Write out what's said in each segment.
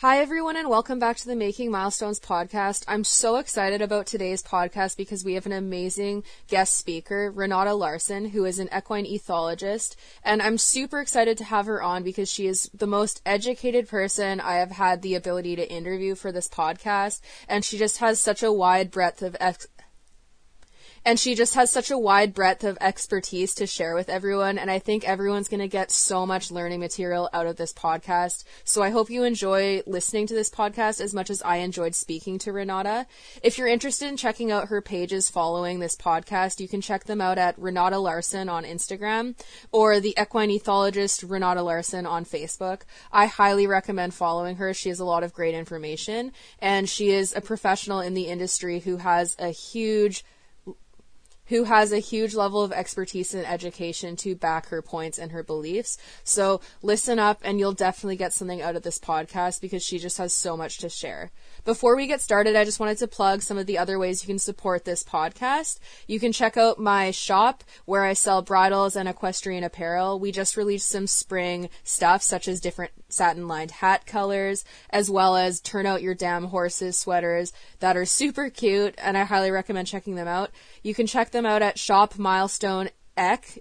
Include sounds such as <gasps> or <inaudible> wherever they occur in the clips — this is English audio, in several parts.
Hi, everyone, and welcome back to the Making Milestones podcast. I'm so excited about today's podcast because we have an amazing guest speaker, Renate Larssen, who is an equine ethologist. And I'm super excited to have her on because she is the most educated person I have had the ability to interview for this podcast. And she just has such a wide breadth of ex- and she just has such a wide breadth of expertise to share with everyone. And I think everyone's going to get so much learning material out of this podcast. So I hope you enjoy listening to this podcast as much as I enjoyed speaking to Renate. If you're interested in checking out her pages following this podcast, you can check them out at Renate Larssen on Instagram or the equine ethologist Renate Larssen on Facebook. I highly recommend following her. She has a lot of great information and she is a professional in the industry who has a huge who has a huge level of expertise and education to back her points and her beliefs. So listen up and you'll definitely get something out of this podcast because she just has so much to share. Before we get started, I just wanted to plug some of the other ways you can support this podcast. You can check out my shop where I sell bridles and equestrian apparel. We just released some spring stuff such as different satin lined hat colors, as well as turn out your damn horses sweaters that are super cute and I highly recommend checking them out. You can check them out at Shop Milestone Eck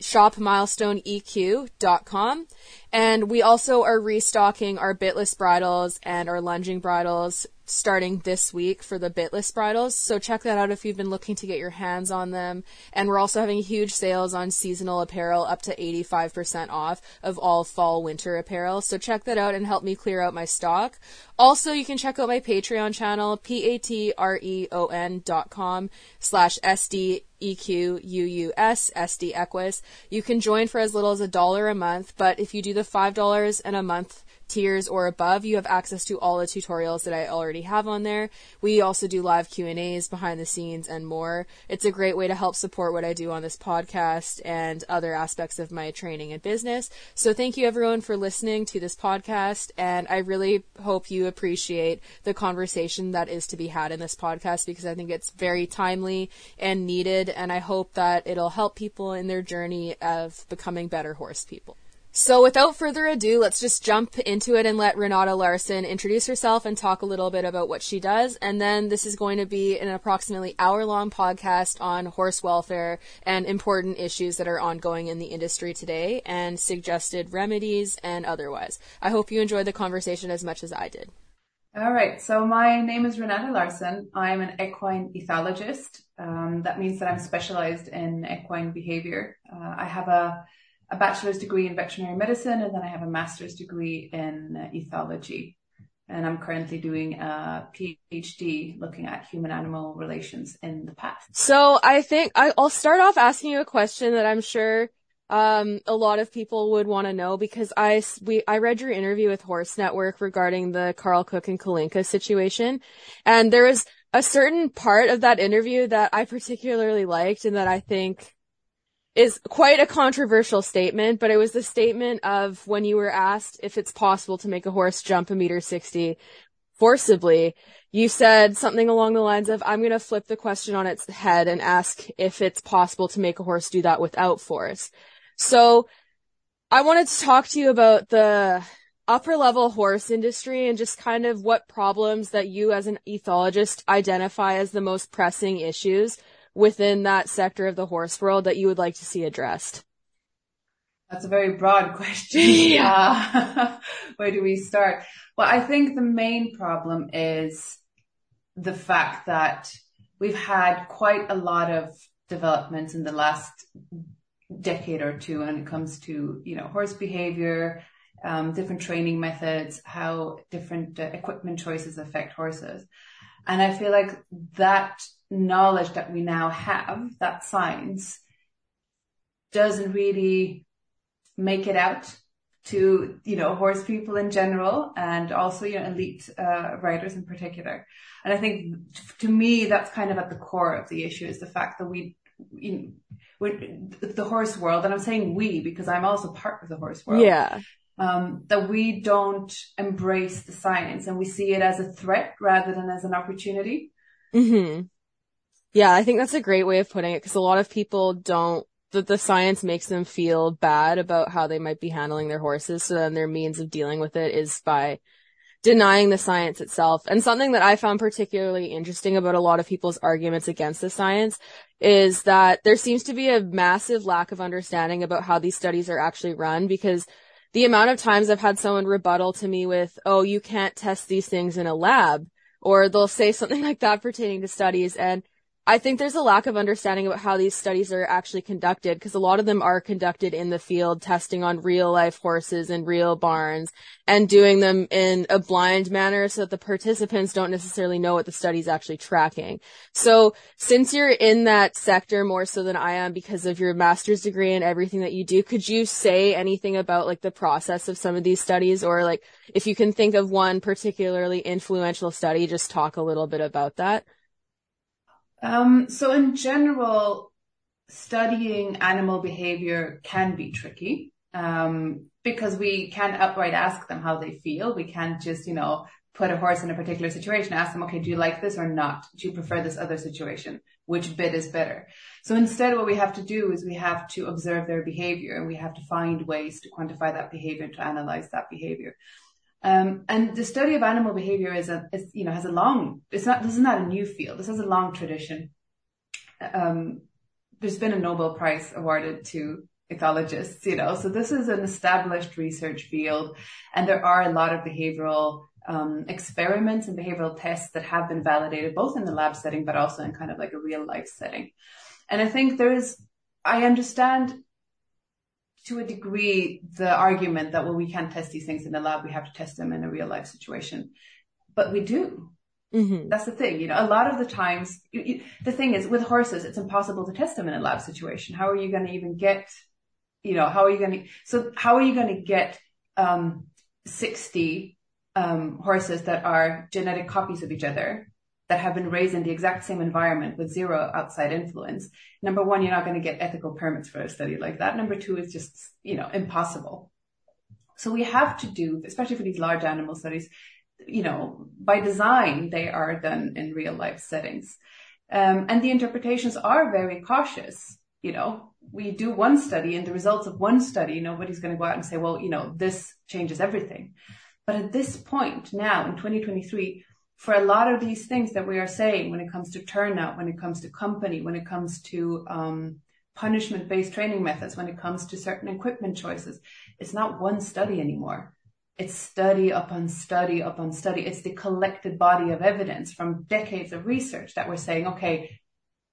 shopmilestoneeq.com. And we also are restocking our bitless bridles and our lunging bridles starting this week for the bitless bridles. So check that out if you've been looking to get your hands on them. And we're also having huge sales on seasonal apparel up to 85% off of all fall winter apparel. So check that out and help me clear out my stock. Also, you can check out my Patreon channel, p-a-t-r-e-o-n dot com slash S-D-E-Q-U-U-S, SD Equus. You can join for as little as a dollar a month, but if you do the $5 and a month tiers or above, you have access to all the tutorials that I already have on there. We also do live Q&As behind the scenes and more. It's a great way to help support what I do on this podcast and other aspects of my training and business. So thank you everyone for listening to this podcast and I really hope you appreciate the conversation that is to be had in this podcast because I think it's very timely and needed and I hope that it'll help people in their journey of becoming better horse people. So without further ado, let's just jump into it and let Renate Larssen introduce herself and talk a little bit about what she does. And then this is going to be an approximately hour long podcast on horse welfare and important issues that are ongoing in the industry today and suggested remedies and otherwise. I hope you enjoyed the conversation as much as I did. All right. So my name is Renate Larssen. I'm an equine ethologist. Um, that means that I'm specialized in equine behavior. Uh, I have a a bachelor's degree in veterinary medicine, and then I have a master's degree in ethology. And I'm currently doing a PhD looking at human animal relations in the past. So I think I'll start off asking you a question that I'm sure um, a lot of people would want to know because I we I read your interview with Horse Network regarding the Karl Cook and Kalinka situation, and there was a certain part of that interview that I particularly liked and that I think is quite a controversial statement, but it was the statement of when you were asked if it's possible to make a horse jump a meter 60 forcibly, you said something along the lines of, I'm going to flip the question on its head and ask if it's possible to make a horse do that without force. So I wanted to talk to you about the upper level horse industry and just kind of what problems that you as an ethologist identify as the most pressing issues within that sector of the horse world that you would like to see addressed? That's a very broad <laughs> question. yeah. Uh, <laughs> where do we start? Well, I think the main problem is the fact that we've had quite a lot of developments in the last decade or two when it comes to, you know, horse behavior, different training methods, how different uh, equipment choices affect horses. And I feel like that knowledge that we now have, that science, doesn't really make it out to, you know, horse people in general and also, you know, elite uh, riders in particular. And I think to me, that's kind of at the core of the issue is the fact that we, you know, the horse world, and I'm saying we because I'm also part of the horse world. Yeah. Um, that we don't embrace the science and we see it as a threat rather than as an opportunity. hmm yeah, I think that's a great way of putting it because a lot of people don't, that the science makes them feel bad about how they might be handling their horses. So then their means of dealing with it is by denying the science itself. And something that I found particularly interesting about a lot of people's arguments against the science is that there seems to be a massive lack of understanding about how these studies are actually run because the amount of times I've had someone rebuttal to me with, oh, you can't test these things in a lab, or they'll say something <laughs> like that pertaining to studies. And I think there's a lack of understanding about how these studies are actually conducted because a lot of them are conducted in the field, testing on real life horses and real barns and doing them in a blind manner so that the participants don't necessarily know what the study's actually tracking. So since you're in that sector more so than I am because of your master's degree and everything that you do, could you say anything about like the process of some of these studies or like if you can think of one particularly influential study, just talk a little bit about that? Um, so in general, studying animal behavior can be tricky um, because we can't outright ask them how they feel. We can't just, you know, put a horse in a particular situation, and ask them, okay, do you like this or not? Do you prefer this other situation? Which bit is better? So instead, what we have to do is we have to observe their behavior and we have to find ways to quantify that behavior, to analyze that behavior. Um, and the study of animal behavior is a, is, you know, has a long, it's not, this is not a new field. This has a long tradition. Um, there's been a Nobel Prize awarded to ethologists, you know, so this is an established research field and there are a lot of behavioral um, experiments and behavioral tests that have been validated both in the lab setting, but also in kind of like a real life setting. And I think there is, I understand to a degree the argument that, well, we can't test these things in the lab. We have to test them in a real life situation. But we do. Mm-hmm. That's the thing. You know, a lot of the times, you, you, the thing is with horses, it's impossible to test them in a lab situation. How are you going to even get, you know, how are you going to, so how are you going to get, um, 60, um, horses that are genetic copies of each other that have been raised in the exact same environment with zero outside influence. Number one, you're not going to get ethical permits for a study like that. Number two, it's just, you know, impossible. So we have to do, especially for these large animal studies, you know, by design, they are done in real life settings. Um, and the interpretations are very cautious. You know, we do one study and the results of one study, nobody's going to go out and say, well, you know, this changes everything. But at this point now in 2023, for a lot of these things that we are saying when it comes to turnout, when it comes to company, when it comes to um, punishment based training methods, when it comes to certain equipment choices, it's not one study anymore. It's study upon study upon study. It's the collected body of evidence from decades of research that we're saying, okay,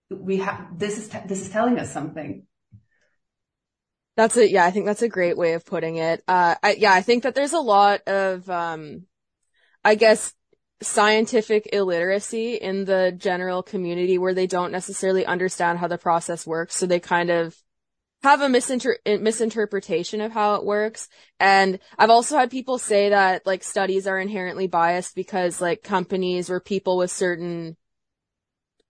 we have this is t- this is telling us something. That's it. Yeah, I think that's a great way of putting it. Uh, I, yeah, I think that there's a lot of, um, I guess scientific illiteracy in the general community where they don't necessarily understand how the process works. So they kind of have a misinter- misinterpretation of how it works. And I've also had people say that like studies are inherently biased because like companies or people with certain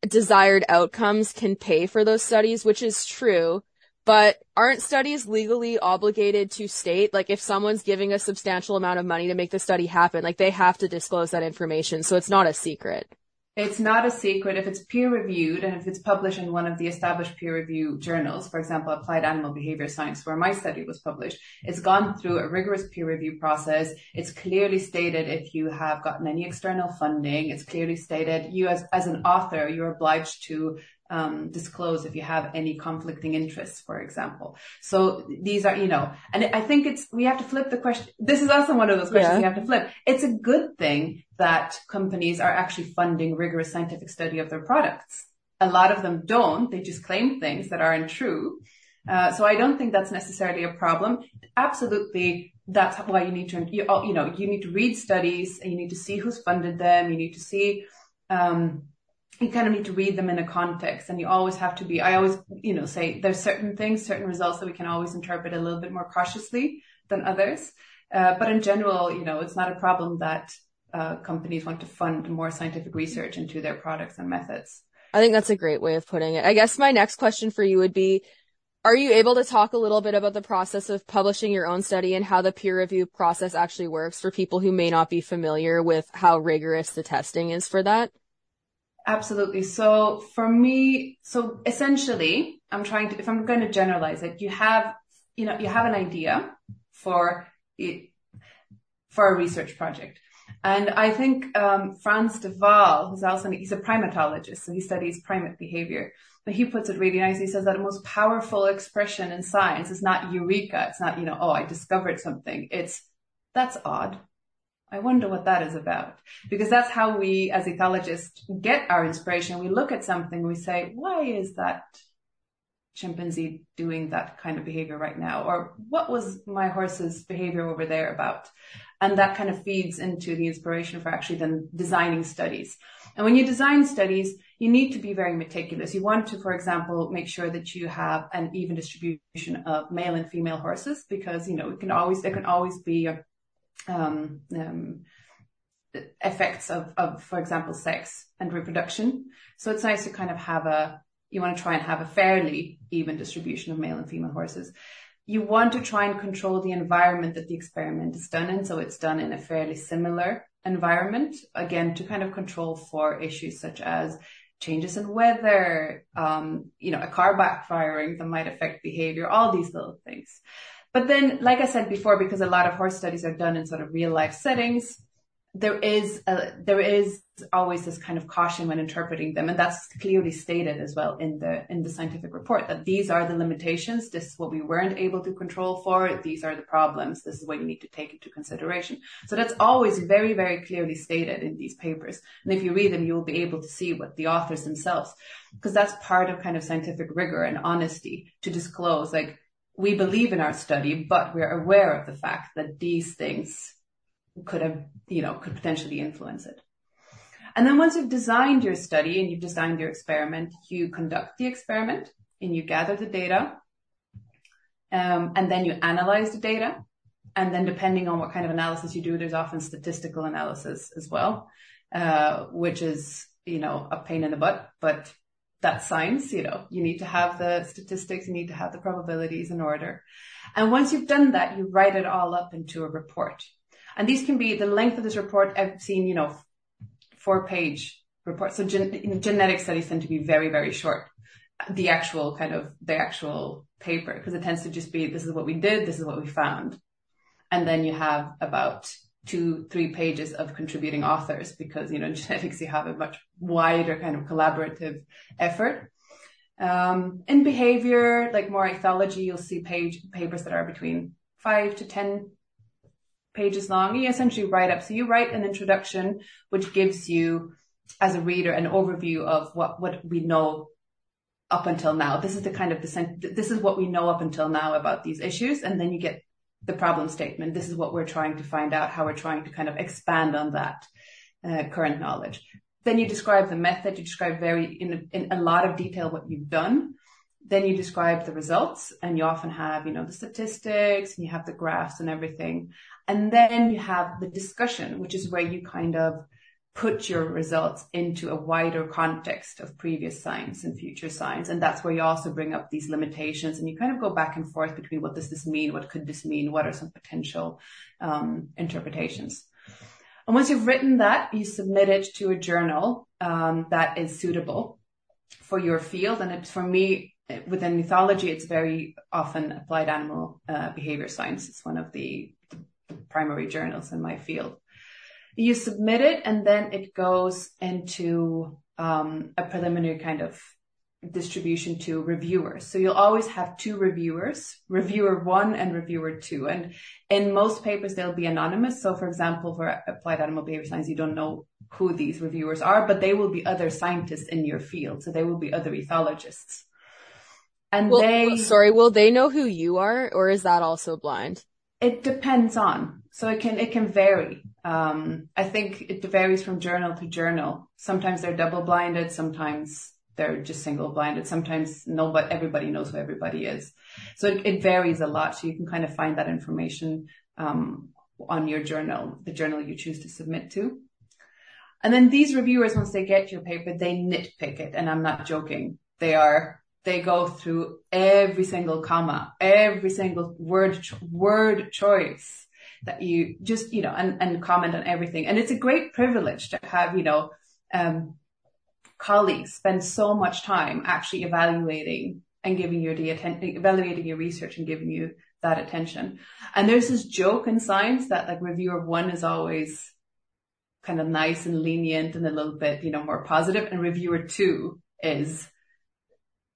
desired outcomes can pay for those studies, which is true. But aren't studies legally obligated to state, like if someone's giving a substantial amount of money to make the study happen, like they have to disclose that information. So it's not a secret. It's not a secret if it's peer reviewed and if it's published in one of the established peer review journals, for example, Applied Animal Behavior Science, where my study was published. It's gone through a rigorous peer review process. It's clearly stated if you have gotten any external funding. It's clearly stated you as, as an author, you're obliged to disclose if you have any conflicting interests, for example. So these are, you know, and I think it's, we have to flip the question. This is also one of those questions yeah. we have to flip. It's a good thing that companies are actually funding rigorous scientific study of their products. A lot of them don't. They just claim things that aren't true. Uh, so I don't think that's necessarily a problem. Absolutely, that's why you need to, you, you know, you need to read studies and you need to see who's funded them. You need to see, um, you kind of need to read them in a context and you always have to be, I always, you know, say there's certain things, certain results that we can always interpret a little bit more cautiously than others. Uh, but in general, you know, it's not a problem that uh, companies want to fund more scientific research into their products and methods. I think that's a great way of putting it. I guess my next question for you would be, are you able to talk a little bit about the process of publishing your own study and how the peer review process actually works for people who may not be familiar with how rigorous the testing is for that? Absolutely. So for me, so essentially, I'm trying to, if I'm going to generalize it, you have, you know, you have an idea for it, for a research project. And I think um, Frans de Waal, who's also he's a primatologist, so he studies primate behavior. But he puts it really nicely. He says that the most powerful expression in science is not eureka. It's not, you know, oh, I discovered something. It's that's odd. I wonder what that is about. Because that's how we as ethologists get our inspiration. We look at something, we say, why is that chimpanzee doing that kind of behavior right now? Or what was my horse's behavior over there about? And that kind of feeds into the inspiration for actually then designing studies. And when you design studies, you need to be very meticulous. You want to, for example, make sure that you have an even distribution of male and female horses because, you know, it can always, there can always be a, effects of, of, for example, sex and reproduction. So it's nice to kind of have a, you want to try and have a fairly even distribution of male and female horses. You want to try and control the environment that the experiment is done in. So it's done in a fairly similar environment, again, to kind of control for issues such as changes in weather, um, you know, a car backfiring that might affect behavior, all these little things. But then, like I said before, because a lot of horse studies are done in sort of real life settings, there is a, there is always this kind of caution when interpreting them, and that's clearly stated as well in the in the scientific report that these are the limitations. This is what we weren't able to control for. These are the problems. This is what you need to take into consideration. So that's always very very clearly stated in these papers. And if you read them, you will be able to see what the authors themselves, because that's part of kind of scientific rigor and honesty to disclose like we believe in our study, but we're aware of the fact that these things could have, you know, could potentially influence it. And then once you've designed your study and you've designed your experiment, you conduct the experiment and you gather the data. Um, and then you analyze the data. And then depending on what kind of analysis you do, there's often statistical analysis as well, uh, which is, you know, a pain in the butt, but that's science, you know, you need to have the statistics, you need to have the probabilities in order. And once you've done that, you write it all up into a report. And these can be the length of this report. I've seen, you know, four page reports. So gen- genetic studies tend to be very, very short. The actual kind of, the actual paper, because it tends to just be, this is what we did, this is what we found. And then you have about two, three pages of contributing authors because, you know, in <laughs> genetics you have a much wider kind of collaborative effort. Um, in behavior, like more ethology, you'll see page papers that are between five to 10 pages long. You essentially write up. So you write an introduction, which gives you, as a reader, an overview of what, what we know up until now. This is the kind of the, this is what we know up until now about these issues. And then you get the problem statement. This is what we're trying to find out, how we're trying to kind of expand on that uh, current knowledge. Then you describe the method. You describe very in, in a lot of detail what you've done. Then you describe the results and you often have, you know, the statistics and you have the graphs and everything. And then you have the discussion, which is where you kind of put your results into a wider context of previous science and future science. And that's where you also bring up these limitations and you kind of go back and forth between what does this mean? What could this mean? What are some potential um, interpretations? And once you've written that, you submit it to a journal um, that is suitable for your field. And for me, within ethology, it's very often applied animal uh, behavior science. It's one of the primary journals in my field. You submit it and then it goes into um, a preliminary kind of distribution to reviewers. So you'll always have two reviewers, reviewer one and reviewer two. And in most papers, they'll be anonymous. So for example, for applied animal behavior science, you don't know who these reviewers are, but they will be other scientists in your field. So they will be other ethologists. And well, they, sorry, will they know who you are or is that also blind? It depends on. So it can, it can vary. Um, I think it varies from journal to journal. Sometimes they're double blinded. Sometimes they're just single blinded. Sometimes nobody, everybody knows who everybody is. So it, it, varies a lot. So you can kind of find that information, um, on your journal, the journal you choose to submit to. And then these reviewers, once they get your paper, they nitpick it. And I'm not joking. They are they go through every single comma, every single word, word choice that you just, you know, and, and comment on everything. And it's a great privilege to have, you know, um, colleagues spend so much time actually evaluating and giving you the attention, evaluating your research and giving you that attention. And there's this joke in science that like reviewer one is always kind of nice and lenient and a little bit, you know, more. And reviewer two is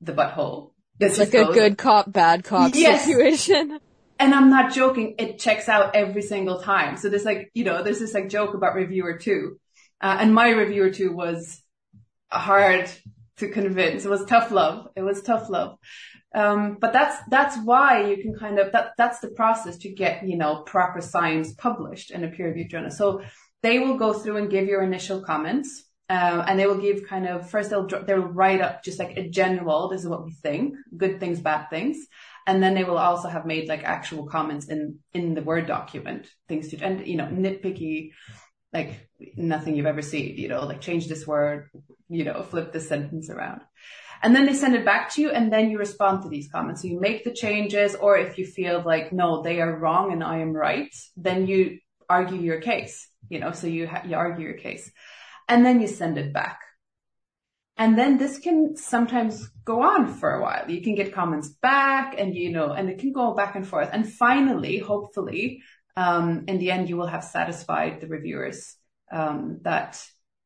the butthole. It's like goes, a good cop, bad cop yes. situation. And I'm not joking. It checks out every single time. So there's like, you know, there's this like joke about reviewer two. Uh, and my reviewer two was hard to convince. It was tough love. It was tough love. Um, but that's, that's why you can kind of, that, that's the process to get, you know, proper science published in a peer reviewed journal. So they will go through and give your initial comments. Uh, and they will give kind of first they'll they'll write up just like a general this is what we think good things bad things and then they will also have made like actual comments in in the word document things to and you know nitpicky like nothing you've ever seen you know like change this word you know flip this sentence around. And then they send it back to you and then you respond to these comments. So you make the changes or if you feel like no they are wrong and i am right then you argue your case you know so you ha- you argue your case. And then you send it back. And then this can sometimes go on for a while. You can get comments back and, you know, and it can go back and forth. And finally, hopefully, um, in the end, you will have satisfied the reviewers, um, that,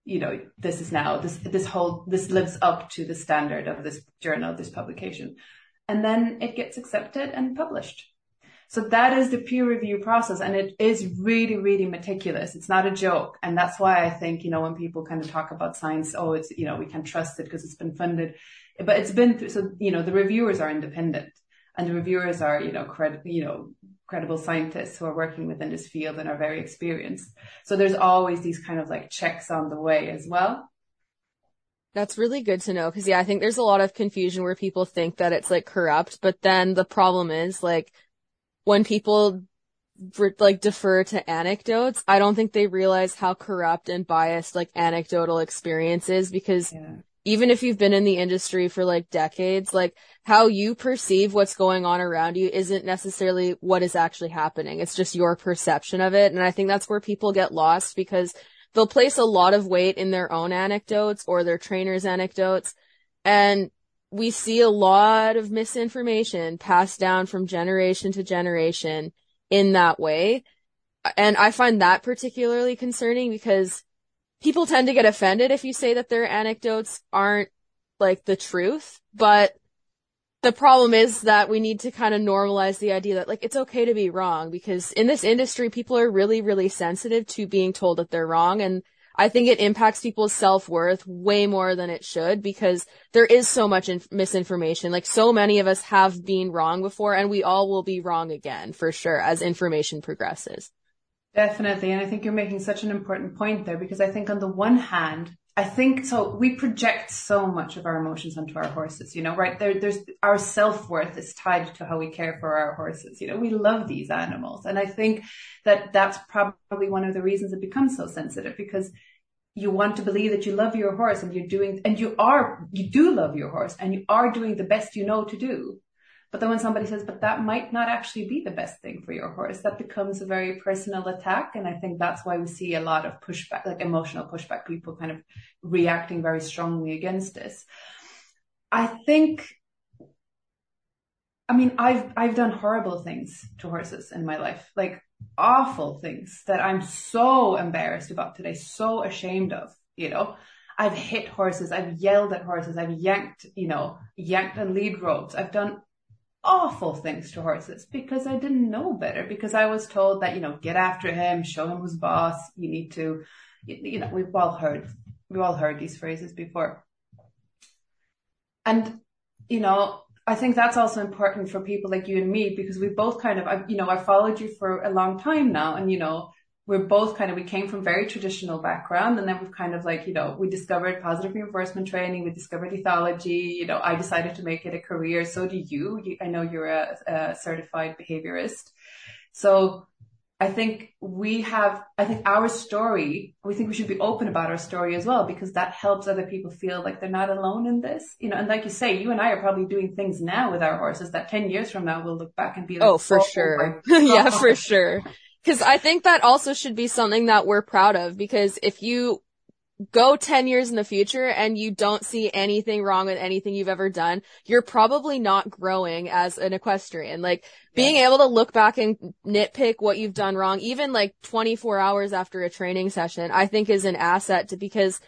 you know, this is now, this, this whole, this lives up to the standard of this journal, this publication. And then it gets accepted and published. So that is the peer review process and it is really, really meticulous. It's not a joke. And that's why I think, you know, when people kind of talk about science, oh, it's, you know, we can trust it because it's been funded, but it's been so, you know, the reviewers are independent and the reviewers are, you know, cred, you know, credible scientists who are working within this field and are very experienced. So there's always these kind of like checks on the way as well. That's really good to know because yeah, I think there's a lot of confusion where people think that it's like corrupt, but then the problem is like when people like defer to anecdotes, I don't think they realize how corrupt and biased like anecdotal experience is because yeah. even if you've been in the industry for like decades, like how you perceive what's going on around you isn't necessarily what is actually happening. It's just your perception of it. And I think that's where people get lost because they'll place a lot of weight in their own anecdotes or their trainer's anecdotes. And we see a lot of misinformation passed down from generation to generation in that way. And I find that particularly concerning because people tend to get offended if you say that their anecdotes aren't like the truth. But the problem is that we need to kind of normalize the idea that like it's okay to be wrong because in this industry, people are really, really sensitive to being told that they're wrong. And I think it impacts people's self-worth way more than it should because there is so much inf- misinformation. Like so many of us have been wrong before and we all will be wrong again for sure as information progresses. Definitely. And I think you're making such an important point there because I think on the one hand, I think so. We project so much of our emotions onto our horses, you know, right? There, there's our self worth is tied to how we care for our horses. You know, we love these animals. And I think that that's probably one of the reasons it becomes so sensitive because you want to believe that you love your horse and you're doing, and you are, you do love your horse and you are doing the best you know to do. But then when somebody says, but that might not actually be the best thing for your horse, that becomes a very personal attack. And I think that's why we see a lot of pushback, like emotional pushback, people kind of reacting very strongly against this. I think, I mean, I've, I've done horrible things to horses in my life, like awful things that I'm so embarrassed about today, so ashamed of, you know. I've hit horses, I've yelled at horses, I've yanked, you know, yanked on lead ropes. I've done awful things to horses because I didn't know better because I was told that, you know, get after him, show him who's boss. You need to, you, know, we've all heard, we've all heard these phrases before. And, you know, I think that's also important for people like you and me because we both kind of, I, you know, I followed you for a long time now and, you know, we're both kind of, we came from very traditional background and then we've kind of like, you know, we discovered positive reinforcement training, we discovered ethology, you know, I decided to make it a career. So do you. you I know you're a, a certified behaviorist. So I think we have, I think our story, we think we should be open about our story as well because that helps other people feel like they're not alone in this. You know, and like you say, you and I are probably doing things now with our horses that 10 years from now we'll look back and be like, oh, for oh, sure. <laughs> yeah, for sure. Cause I think that also should be something that we're proud of because if you go 10 years in the future and you don't see anything wrong with anything you've ever done, you're probably not growing as an equestrian. Like being able to look back and nitpick what you've done wrong, even like 24 hours after a training session, I think is an asset to because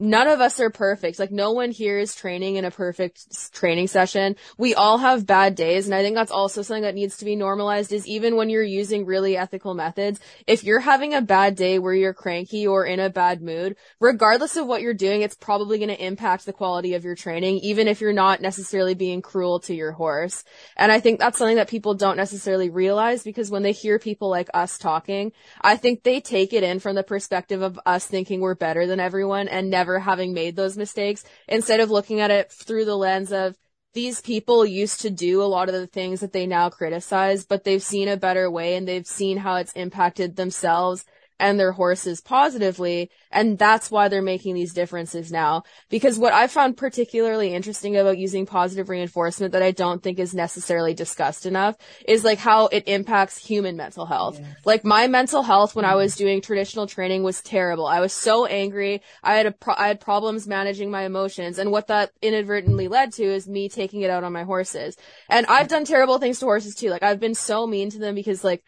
none of us are perfect. Like no one here is training in a perfect training session. We all have bad days. And I think that's also something that needs to be normalized is even when you're using really ethical methods, if you're having a bad day where you're cranky or in a bad mood, regardless of what you're doing, it's probably going to impact the quality of your training, even if you're not necessarily being cruel to your horse. And I think that's something that people don't necessarily realize because when they hear people like us talking, I think they take it in from the perspective of us thinking we're better than everyone and never never having made those mistakes instead of looking at it through the lens of these people used to do a lot of the things that they now criticize, but they've seen a better way and they've seen how it's impacted themselves and their horses positively. And that's why they're making these differences now. Because what I found particularly interesting about using positive reinforcement that I don't think is necessarily discussed enough is like how it impacts human mental health. Yes. Like my mental health when I mm-hmm. was doing traditional training was terrible. I was so angry. I had a pro- I had problems managing my emotions. And what that inadvertently led to is me taking it out on my horses. And I've done terrible things to horses too. Like I've been so mean to them because like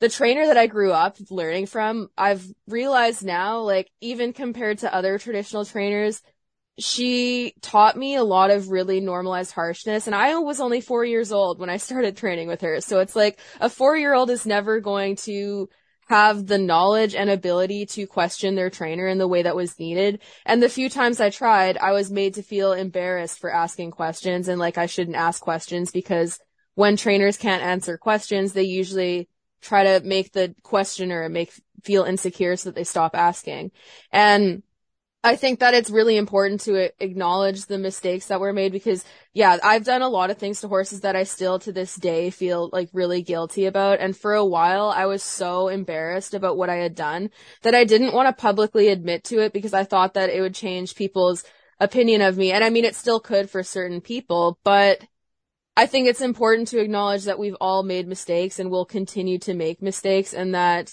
the trainer that I grew up learning from, I've realized now, like, even compared to other traditional trainers, she taught me a lot of really normalized harshness. And I was only four years old when I <laughs> started training with her. So it's like a four year old is never going to have the knowledge and ability to question their trainer in the way that was needed. And the few times I tried, I was made to feel embarrassed for asking questions and like I shouldn't ask questions because when trainers can't answer questions, they usually try to make the questioner make feel insecure so that they stop asking. And I think that it's really important to acknowledge the mistakes that were made because yeah, I've done a lot of things to horses that I still to this day feel like really guilty about. And for a while I was so embarrassed about what I had done that I didn't want to publicly admit to it because I thought that it would change people's opinion of me. And I mean, it still could for certain people, but I think it's important to acknowledge that we've all made mistakes and will continue to make mistakes and that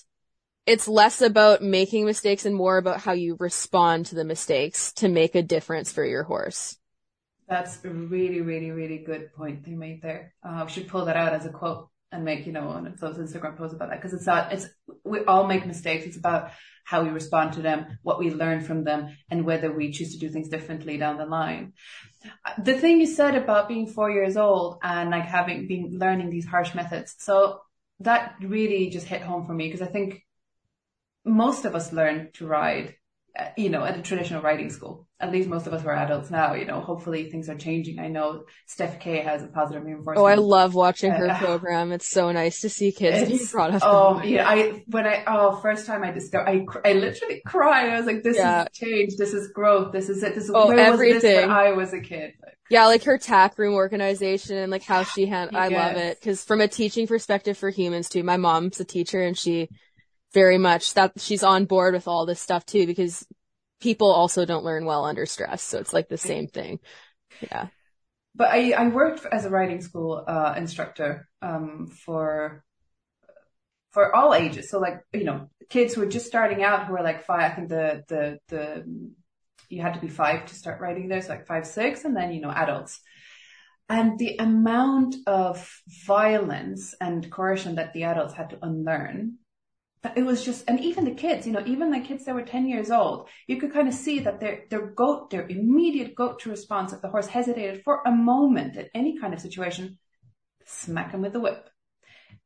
it's less about making mistakes and more about how you respond to the mistakes to make a difference for your horse. That's a really, really, really good point they made there. Uh, we should pull that out as a quote and make, you know, one of those Instagram posts about that because it's not, it's, we all make mistakes. It's about how we respond to them, what we learn from them and whether we choose to do things differently down the line the thing you said about being four years old and like having been learning these harsh methods. So that really just hit home for me because I think most of us learn to ride, you know, at a traditional writing school. At least most of us were adults now, you know, hopefully things are changing. I know Steph K has a positive reinforcement. Oh, I love watching her uh, <laughs> program. It's so nice to see kids brought up. Oh, yeah. I, when I, oh, first time I discovered, I, I literally cried. I was like, this yeah. is change. This is growth. This is it. This is, oh, where everything. was this when I was a kid? Like, yeah, like her tack room organization and like how she <gasps> had, I love it. Cause from a teaching perspective for humans too, my mom's a teacher and she very much that she's on board with all this stuff too because people also don't learn well under stress. So it's like the same thing. Yeah. But I, I worked as a riding school uh, instructor um, for for all ages. So like you know, kids who are just starting out who are like five. I think the the the you had to be five to start riding there, so like five six, and then you know adults. And the amount of violence and coercion that the adults had to unlearn it was just, and even the kids, you know, even the kids that were 10 years old, you could kind of see that their, their goat, their immediate go to response if the horse hesitated for a moment at any kind of situation, smack him with the whip.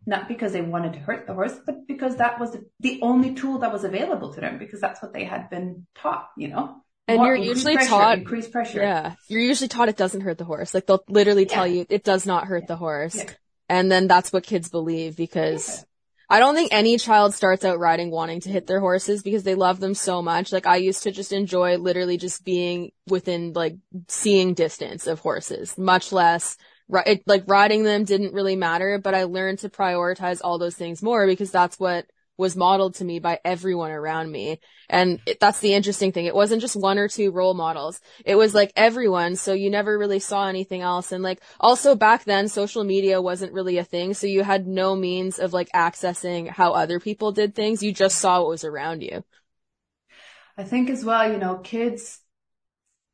Not because they wanted to hurt the horse, but because that was the, only tool that was available to them because that's what they had been taught, you know? And More, you're usually pressure, taught increase pressure. Yeah. You're usually taught it doesn't hurt the horse. Like they'll literally tell yeah. you it does not hurt yeah. the horse. Yeah. And then that's what kids believe because I don't think any child starts out riding wanting to hit their horses because they love them so much. Like I used to just enjoy literally just being within like seeing distance of horses, much less it, like riding them didn't really matter, but I learned to prioritize all those things more because that's what was modeled to me by everyone around me. And it, that's the interesting thing. It wasn't just one or two role models. It was like everyone. So you never really saw anything else. And like also back then, social media wasn't really a thing. So you had no means of like accessing how other people did things. You just saw what was around you. I think as well, you know, kids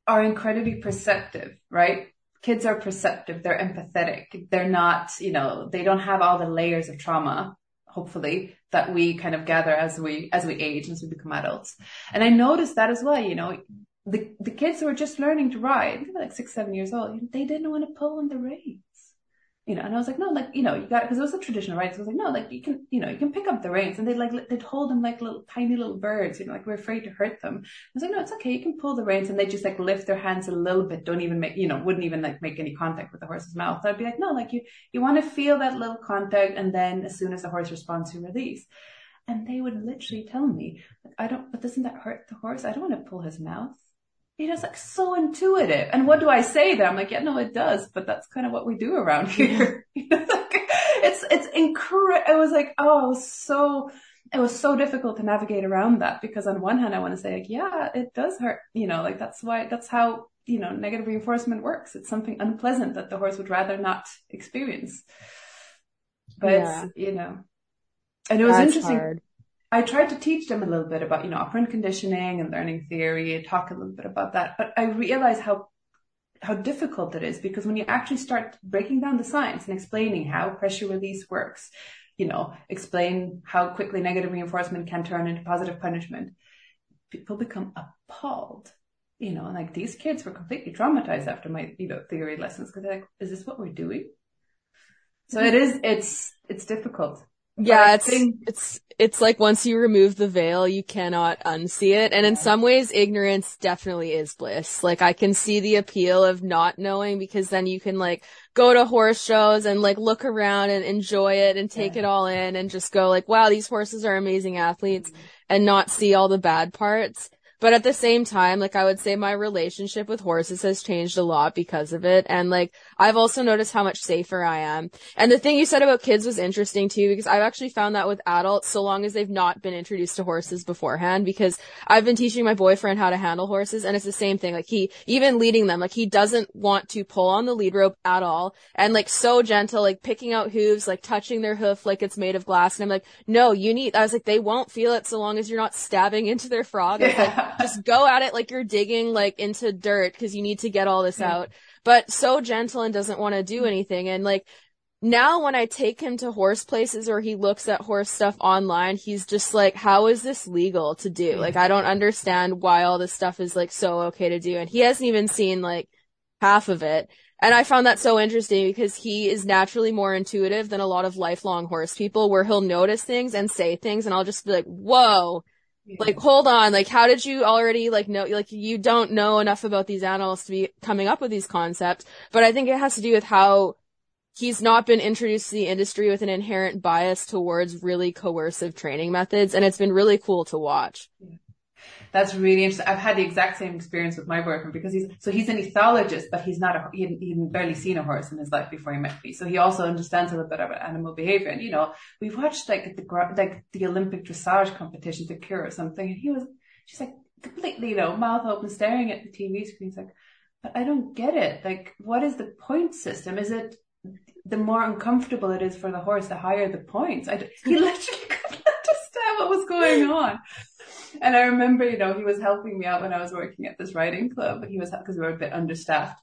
are incredibly perceptive, right? Kids are perceptive. They're empathetic. They're not, you know, they don't have all the layers of trauma, hopefully, that we kind of gather as we, as we age, as we become adults. And I noticed that as well, you know, the, the kids who are just learning to ride, like six, seven years old, they didn't want to pull on the reins you know, and I was like, no, like, you know, you got, cause it was a traditional, right? So I was like, no, like, you can, you know, you can pick up the reins and they'd like, they'd hold them like little tiny little birds, you know, like we're afraid to hurt them. I was like, no, it's okay. You can pull the reins and they just like lift their hands a little bit. Don't even make, you know, wouldn't even like make any contact with the horse's mouth. So I'd be like, no, like you, you want to feel that little contact. And then as soon as the horse responds, you release. And they would literally tell me, I don't, but doesn't that hurt the horse? I don't want to pull his mouth it is like so intuitive. And what do I say there? I'm like, yeah, no, it does, but that's kind of what we do around here. <laughs> it's, it's incredible. I was like, oh, it was so, it was so difficult to navigate around that because on one hand, I want to say like, yeah, it does hurt, you know, like that's why, that's how, you know, negative reinforcement works. It's something unpleasant that the horse would rather not experience. But yeah. you know, and it was that's interesting. Hard. I tried to teach them a little bit about, you know, operant conditioning and learning theory and talk a little bit about that. But I realized how, how difficult it is because when you actually start breaking down the science and explaining how pressure release works, you know, explain how quickly negative reinforcement can turn into positive punishment, people become appalled. You know, like these kids were completely traumatized after my, you know, theory lessons because they're like, is this what we're doing? So it is, it's, it's difficult. Yeah, it's think... it's it's like once you remove the veil, you cannot unsee it. And in some ways, ignorance definitely is bliss. Like I can see the appeal of not knowing because then you can like go to horse shows and like look around and enjoy it and take yeah. it all in and just go like, wow, these horses are amazing athletes mm-hmm. and not see all the bad parts. But at the same time, like I would say my relationship with horses has changed a lot because of it. And like I've also noticed how much safer I am. And the thing you said about kids was interesting too, because I've actually found that with adults, so long as they've not been introduced to horses beforehand, because I've been teaching my boyfriend how to handle horses and it's the same thing. Like he, even leading them, like he doesn't want to pull on the lead rope at all. And like so gentle, like picking out hooves, like touching their hoof like it's made of glass. And I'm like, no, you need, I was like, they won't feel it so long as you're not stabbing into their frog. <laughs> Yeah. <laughs> just go at it like you're digging like into dirt because you need to get all this mm. out. But so gentle and doesn't want to do mm. anything. And like now when I take him to horse places or he looks at horse stuff online, he's just like, how is this legal to do? Mm. Like, I don't understand why all this stuff is like so okay to do. And he hasn't even seen like half of it. And I found that so interesting because he is naturally more intuitive than a lot of lifelong horse people where he'll notice things and say things and I'll just be like, whoa, like, hold on, like, how did you already, like, know, like, you don't know enough about these animals to be coming up with these concepts, but I think it has to do with how he's not been introduced to the industry with an inherent bias towards really coercive training methods, and it's been really cool to watch. Yeah. That's really interesting. I've had the exact same experience with my boyfriend because he's, so he's an ethologist, but he's not a, he he hadn't barely seen a horse in his life before he met me. So he also understands a little bit about animal behavior. And, you know, we've watched like the, like the Olympic dressage competition to cure or something. And he was, she's like completely, you know, mouth open staring at the TV screen. He's like, but I don't get it. Like, what is the point system? Is it the more uncomfortable it is for the horse, the higher the points? I, he <laughs> literally couldn't understand what was going on and I remember, you know, he was helping me out when I was working at this riding club. He was, cause we were a bit understaffed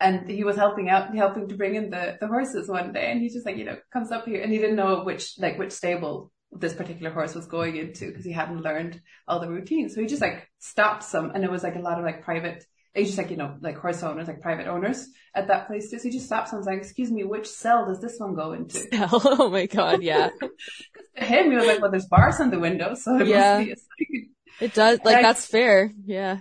and he was helping out, helping to bring in the, the horses one day. And he's just like, you know, comes up here and he didn't know which, like which stable this particular horse was going into because he hadn't learned all the routines. So he just like stopped some and it was like a lot of like private, it's just like, you know, like horse owners, like private owners at that place. So he just stops and was like, excuse me, which cell does this one go into? Cell? <laughs> Oh my God. Yeah. to him, he was like, well, there's bars on the window. So it yeah. It does. Like, that's fair. Yeah.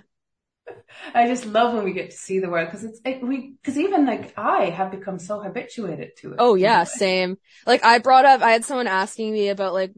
<laughs> I just love when we get to see the world because it's it, we because even like I have become so habituated to it. Oh yeah, same. Like I brought up, I had someone asking me about like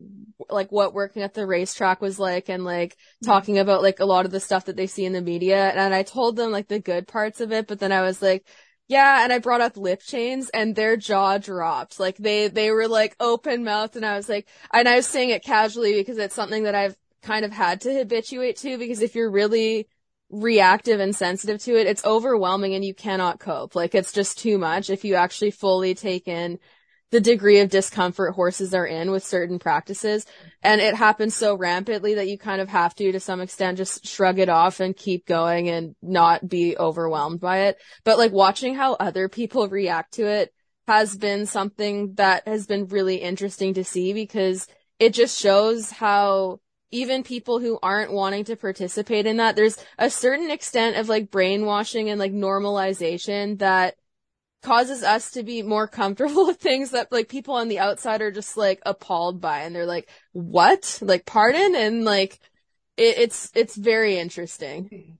like what working at the racetrack was like and like mm-hmm. talking about like a lot of the stuff that they see in the media and I told them like the good parts of it, but then I was like, yeah, and I brought up lip chains and their jaw dropped. Like they, they were like open mouthed and I was like, and I was saying it casually because it's something that I've kind of had to habituate to because if you're really reactive and sensitive to it, it's overwhelming and you cannot cope. Like it's just too much if you actually fully take in the degree of discomfort horses are in with certain practices. And it happens so rampantly that you kind of have to, to some extent, just shrug it off and keep going and not be overwhelmed by it. But like watching how other people react to it has been something that has been really interesting to see because it just shows how even people who aren't wanting to participate in that, there's a certain extent of like brainwashing and like normalization that causes us to be more comfortable with things that like people on the outside are just like appalled by and they're like, what? Like pardon? And like, it, it's, it's very interesting.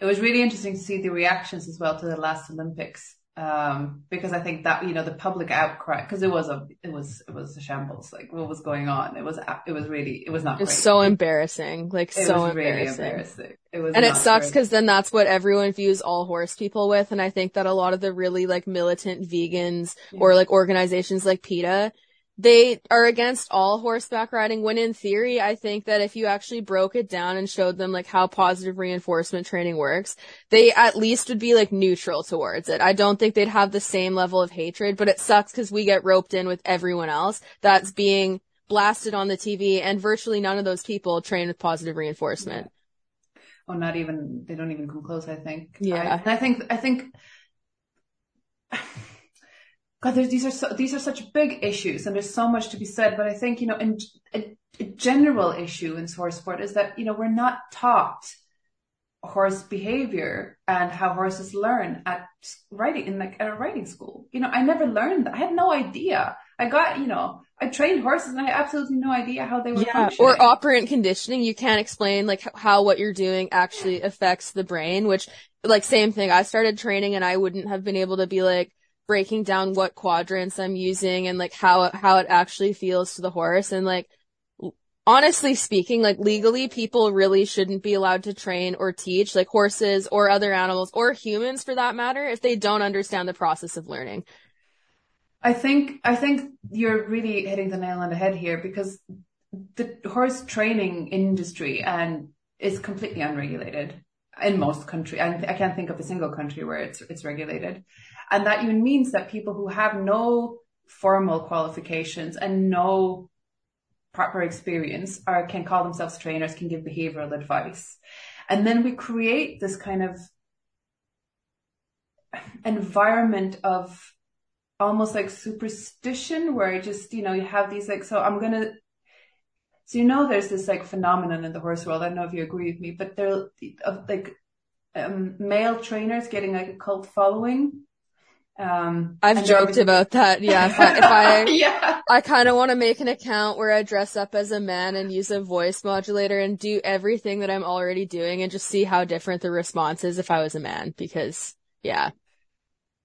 It was really interesting to see the reactions as well to the last Olympics um, because I think that you know the public outcry because it was a it was it was a shambles like what was going on it was it was really it was not it's so embarrassing like it so was embarrassing. really embarrassing it was and it sucks because then that's what everyone views all horse people with and I think that a lot of the really like militant vegans yeah. or like organizations like PETA they are against all horseback riding when in theory I think that if you actually broke it down and showed them like how positive reinforcement training works, they at least would be like neutral towards it. I don't think they'd have the same level of hatred, but it sucks because we get roped in with everyone else that's being blasted on the TV and virtually none of those people train with positive reinforcement. Yeah. Oh, not even, they don't even come close, I think. Yeah. I, I think, I think, God, these are so, these are such big issues, and there's so much to be said. But I think you know, in, a, a general issue in horse sport is that you know we're not taught horse behavior and how horses learn at riding in like at a riding school. You know, I never learned that. I had no idea. I got, you know, I trained horses and I had absolutely no idea how they were yeah, Or operant conditioning. You can't explain like how what you're doing actually affects the brain, which like same thing. I started training and I wouldn't have been able to be like, breaking down what quadrants I'm using and like how, how it actually feels to the horse. And like, honestly speaking, like legally people really shouldn't be allowed to train or teach like horses or other animals or humans for that matter if they don't understand the process of learning. I think, I think you're really hitting the nail on the head here because the horse training industry and is completely unregulated in most countries. I, I can't think of a single country where it's, it's regulated. And that even means that people who have no formal qualifications and no proper experience are, can call themselves trainers, can give behavioral advice. And then we create this kind of environment of almost like superstition where just, you know, you have these like, so I'm going to, so you know, there's this like phenomenon in the horse world. I don't know if you agree with me, but there, like, um, male trainers getting like a cult following um, I've joked about that. Yeah. If I, if I, <laughs> yeah. I kind of want to make an account where I dress up as a man and use a voice modulator and do everything that I'm already doing and just see how different the response is if I was a man because yeah.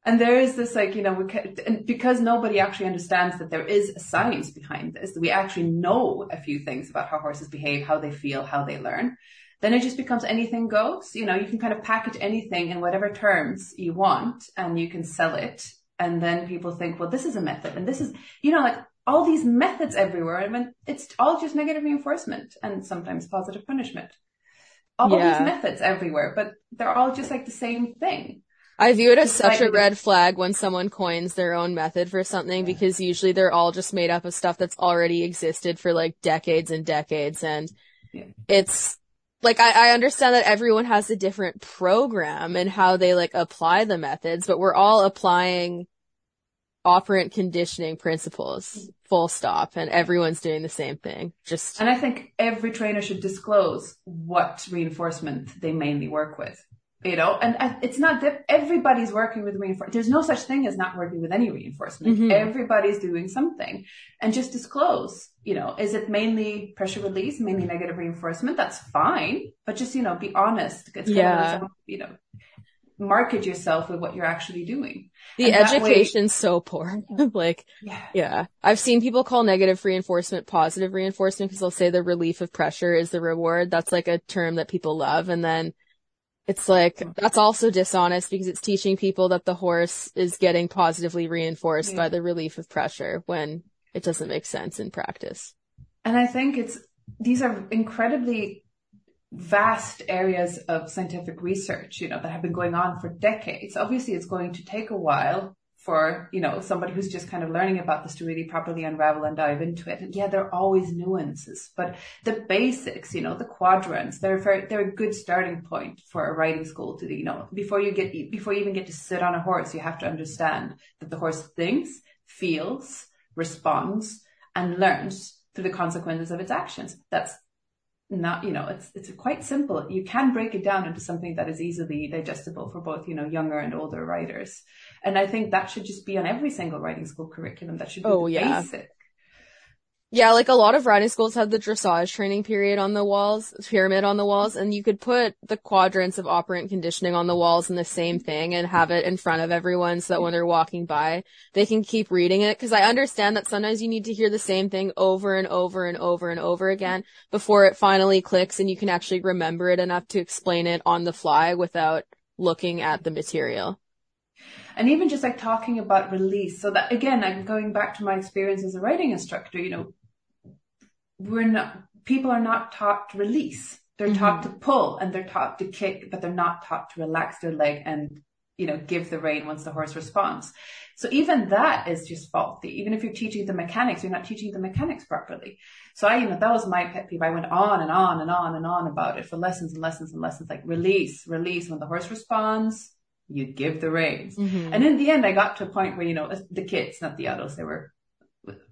And there is this like, you know, we can, because nobody actually understands that there is a science behind this, we actually know a few things about how horses behave, how they feel, how they learn then it just becomes anything goes. You know, you can kind of package anything in whatever terms you want and you can sell it. And then people think, well, this is a method and this is, you know, like all these methods everywhere. I mean, it's all just negative reinforcement and sometimes positive punishment. All yeah. these methods everywhere, but they're all just like the same thing. I view it as such a red flag when someone coins their own method for something because usually they're all just made up of stuff that's already existed for like decades and decades and yeah. it's like I, I understand that everyone has a different program and how they like apply the methods, but we're all applying operant conditioning principles full stop and everyone's doing the same thing. Just and i think every trainer should disclose what reinforcement they mainly work with you know, and it's not that everybody's working with reinforcement. There's no such thing as not working with any reinforcement. Mm-hmm. Everybody's doing something and just disclose, you know, is it mainly pressure release, mainly negative reinforcement? That's fine, but just, you know, be honest. It's yeah. Kind of, you know, market yourself with what you're actually doing. The education's way, so poor. <laughs> like, yeah. yeah. I've seen people call negative reinforcement positive reinforcement because they'll say the relief of pressure is the reward. That's like a term that people love. And then it's like, that's also dishonest because it's teaching people that the horse is getting positively reinforced yeah. by the relief of pressure when it doesn't make sense in practice. And I think it's, these are incredibly vast areas of scientific research, you know, that have been going on for decades. Obviously, it's going to take a while for, you know, somebody who's just kind of learning about this to really properly unravel and dive into it. And yeah, there are always nuances, but the basics, you know, the quadrants, they're very, they're a good starting point for a riding school to, you know, before you get, before you even get to sit on a horse, you have to understand that the horse thinks, feels, responds, and learns through the consequences of its actions. That's not, you know, it's, it's quite simple. You can break it down into something that is easily digestible for both, you know, younger and older writers. And I think that should just be on every single riding school curriculum. That should be oh, yeah. basic. Yeah, like a lot of riding schools have the dressage training period on the walls, pyramid on the walls, and you could put the quadrants of operant conditioning on the walls in the same thing and have it in front of everyone so that when they're walking by, they can keep reading it. Cause I understand that sometimes you need to hear the same thing over and over and over and over again before it finally clicks and you can actually remember it enough to explain it on the fly without looking at the material and even just like talking about release. So that again, I'm going back to my experience as a writing instructor, you know, we're not, people are not taught to release. They're mm-hmm. taught to pull and they're taught to kick, but they're not taught to relax their leg and, you know, give the rein once the horse responds. So even that is just faulty. Even if you're teaching the mechanics, you're not teaching the mechanics properly. So I, you know, that was my pet peeve. I went on and on and on and on about it for lessons and lessons and lessons, like release, release. When the horse responds, you give the reins. Mm-hmm. And in the end, I got to a point where, you know, the kids, not the adults, they were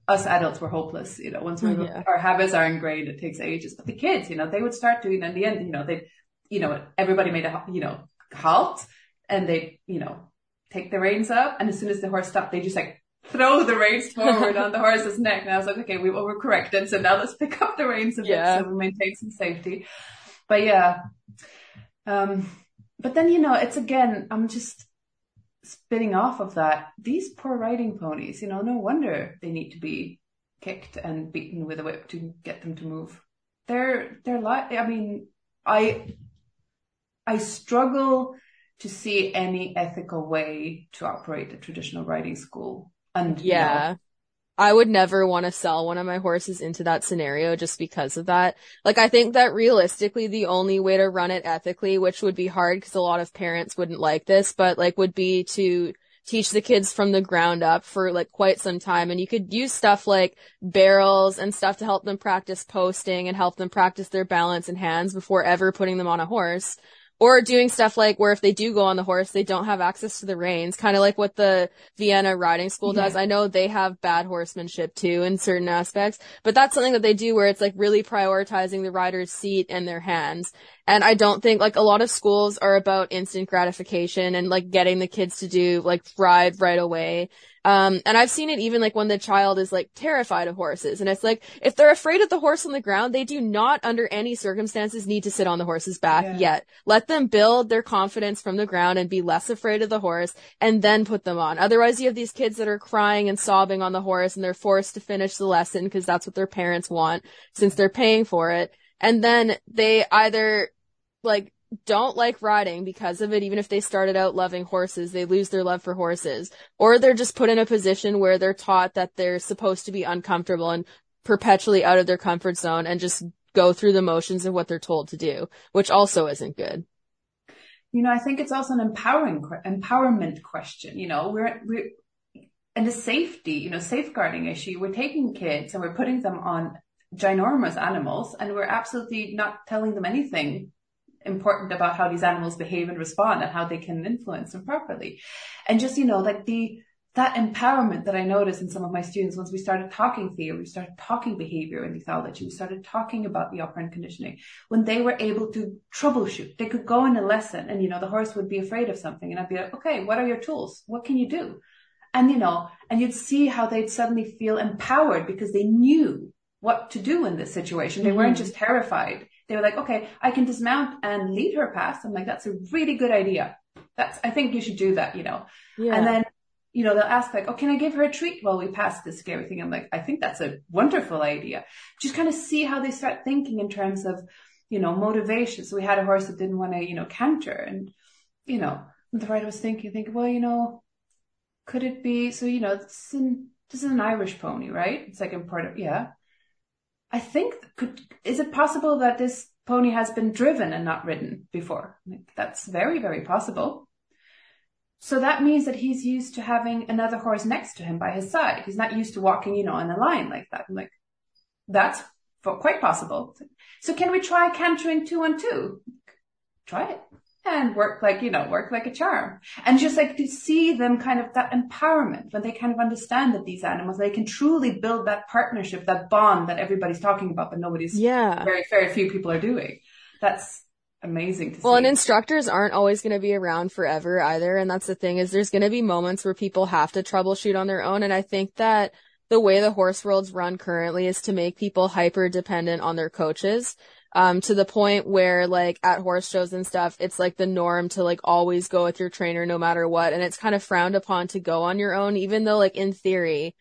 us adults were hopeless. You know, once we, yeah. our habits are ingrained, it takes ages. But the kids, you know, they would start doing. In the end, you know, they, you know, everybody made a, you know, halt, and they, you know, take the reins up, and as soon as the horse stopped, they just like throw the reins forward on the horse's neck. And I was like, okay, we overcorrected, so now let's pick up the reins a yeah. so we maintain some safety. But yeah, um, but then you know, it's again, I'm just spinning off of that, these poor riding ponies, you know, no wonder they need to be kicked and beaten with a whip to get them to move. They're, they're like, I mean, I, I struggle to see any ethical way to operate a traditional riding school. And yeah, you know, I would never want to sell one of my horses into that scenario just because of that. Like, I think that realistically, the only way to run it ethically, which would be hard because a lot of parents wouldn't like this, but like would be to teach the kids from the ground up for like quite some time. And you could use stuff like barrels and stuff to help them practice posting and help them practice their balance and hands before ever putting them on a horse. Or doing stuff like where if they do go on the horse, they don't have access to the reins, kind of like what the Vienna riding school does. Yeah. I know they have bad horsemanship too in certain aspects, but that's something that they do where it's like really prioritizing the rider's seat and their hands. And I don't think like a lot of schools are about instant gratification and like getting the kids to do like ride right away. Um, and I've seen it even like when the child is like terrified of horses. And it's like, if they're afraid of the horse on the ground, they do not under any circumstances need to sit on the horse's back yeah. yet. Let them build their confidence from the ground and be less afraid of the horse and then put them on. Otherwise you have these kids that are crying and sobbing on the horse and they're forced to finish the lesson because that's what their parents want since they're paying for it. And then they either like don't like riding because of it, even if they started out loving horses, they lose their love for horses. Or they're just put in a position where they're taught that they're supposed to be uncomfortable and perpetually out of their comfort zone and just go through the motions of what they're told to do, which also isn't good. You know, I think it's also an empowering, empowerment question. You know, we're, we're, and a safety, you know, safeguarding issue. We're taking kids and we're putting them on ginormous animals and we're absolutely not telling them anything important about how these animals behave and respond and how they can influence them properly. And just, you know, like the, that empowerment that I noticed in some of my students once we started talking theory, we started talking behavior and ethology, we started talking about the operant conditioning, when they were able to troubleshoot, they could go in a lesson and, you know, the horse would be afraid of something and I'd be like, okay, what are your tools? What can you do? And, you know, and you'd see how they'd suddenly feel empowered because they knew what to do in this situation. They mm-hmm. weren't just terrified they were like, okay, I can dismount and lead her past. I'm like, that's a really good idea. That's, I think you should do that, you know? Yeah. And then, you know, they'll ask like, oh, can I give her a treat while we pass this scary thing? I'm like, I think that's a wonderful idea. Just kind of see how they start thinking in terms of, you know, motivation. So we had a horse that didn't want to, you know, canter and, you know, the rider was thinking, thinking, well, you know, could it be, so, you know, this is an, this is an Irish pony, right? It's like important. Yeah. I think could is it possible that this pony has been driven and not ridden before? Like, that's very very possible. So that means that he's used to having another horse next to him by his side. He's not used to walking, you know, in a line like that. I'm like, that's quite possible. So can we try cantering two on two? Try it and work like, you know, work like a charm. And just like to see them kind of that empowerment when they kind of understand that these animals, they can truly build that partnership, that bond that everybody's talking about, but nobody's, yeah, very, very few people are doing. That's amazing well, see. Well, and instructors aren't always going to be around forever either. And that's the thing is there's going to be moments where people have to troubleshoot on their own. And I think that the way the horse world's run currently is to make people hyper dependent on their coaches um, to the point where like at horse shows and stuff, it's like the norm to like always go with your trainer no matter what. And it's kind of frowned upon to go on your own, even though like in theory,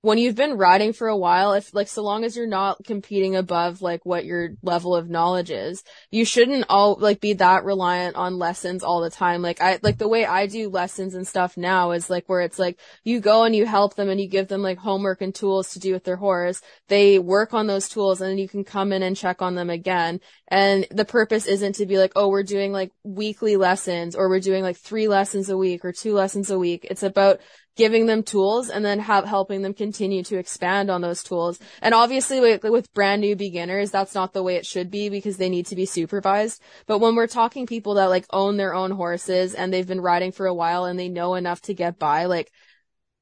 when you've been riding for a while, if like so long as you're not competing above like what your level of knowledge is, you shouldn't all like be that reliant on lessons all the time. Like I like the way I do lessons and stuff now is like where it's like you go and you help them and you give them like homework and tools to do with their horse. They work on those tools and then you can come in and check on them again. And the purpose isn't to be like, oh, we're doing like weekly lessons or we're doing like three lessons a week or two lessons a week. It's about giving them tools and then have, helping them continue to expand on those tools. And obviously with, with brand new beginners, that's not the way it should be because they need to be supervised. But when we're talking people that like own their own horses and they've been riding for a while and they know enough to get by, like,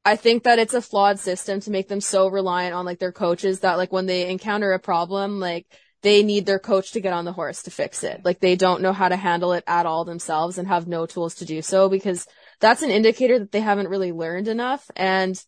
I think that it's a flawed system to make them so reliant on like their coaches that like when they encounter a problem, like, they need their coach to get on the horse to fix it. Like they don't know how to handle it at all themselves and have no tools to do so because that's an indicator that they haven't really learned enough and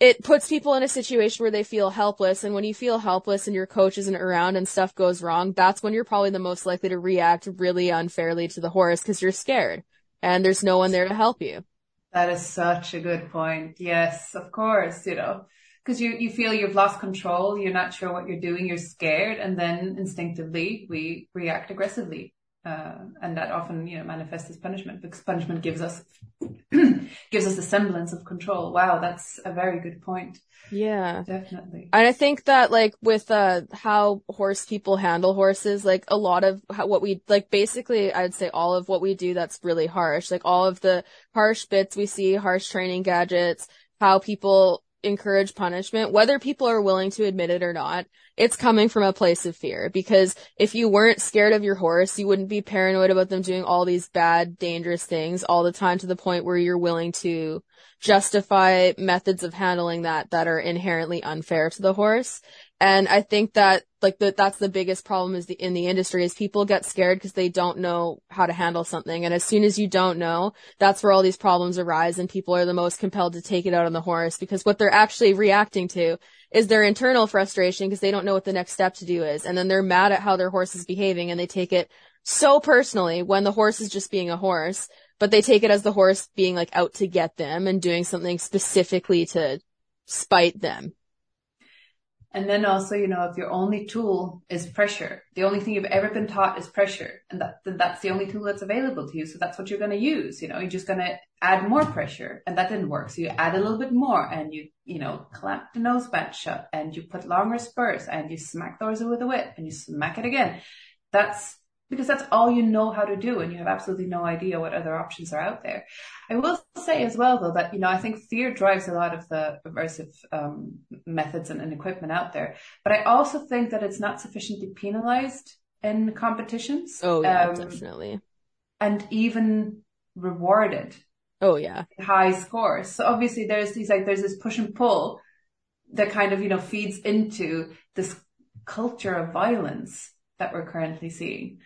it puts people in a situation where they feel helpless. And when you feel helpless and your coach isn't around and stuff goes wrong, that's when you're probably the most likely to react really unfairly to the horse because you're scared and there's no one there to help you. That is such a good point. Yes, of course, you know, because you, you feel you've lost control. You're not sure what you're doing. You're scared. And then instinctively we react aggressively. Uh, and that often, you know, manifests as punishment because punishment gives us, <clears throat> gives us a semblance of control. Wow. That's a very good point. Yeah. Definitely. And I think that like with, uh, how horse people handle horses, like a lot of how, what we, like basically I'd say all of what we do that's really harsh, like all of the harsh bits we see, harsh training gadgets, how people encourage punishment, whether people are willing to admit it or not, it's coming from a place of fear. Because if you weren't scared of your horse, you wouldn't be paranoid about them doing all these bad, dangerous things all the time to the point where you're willing to justify methods of handling that that are inherently unfair to the horse. And I think that like that that's the biggest problem is the in the industry is people get scared because they don't know how to handle something. And as soon as you don't know, that's where all these problems arise and people are the most compelled to take it out on the horse because what they're actually reacting to is their internal frustration because they don't know what the next step to do is. And then they're mad at how their horse is behaving and they take it so personally when the horse is just being a horse, but they take it as the horse being like out to get them and doing something specifically to spite them. And then also, you know, if your only tool is pressure, the only thing you've ever been taught is pressure, and that that's the only tool that's available to you. So that's what you're going to use. You know, you're just going to add more pressure, and that didn't work. So you add a little bit more, and you you know clamp the noseband shut, and you put longer spurs, and you smack the horse with a whip, and you smack it again. That's because that's all you know how to do and you have absolutely no idea what other options are out there. I will say as well though that, you know, I think fear drives a lot of the aversive um, methods and, and, equipment out there, but I also think that it's not sufficiently penalized in competitions. Oh yeah, um, definitely. And even rewarded. Oh yeah. High scores. So obviously there's these like, there's this push and pull that kind of, you know, feeds into this culture of violence that we're currently seeing.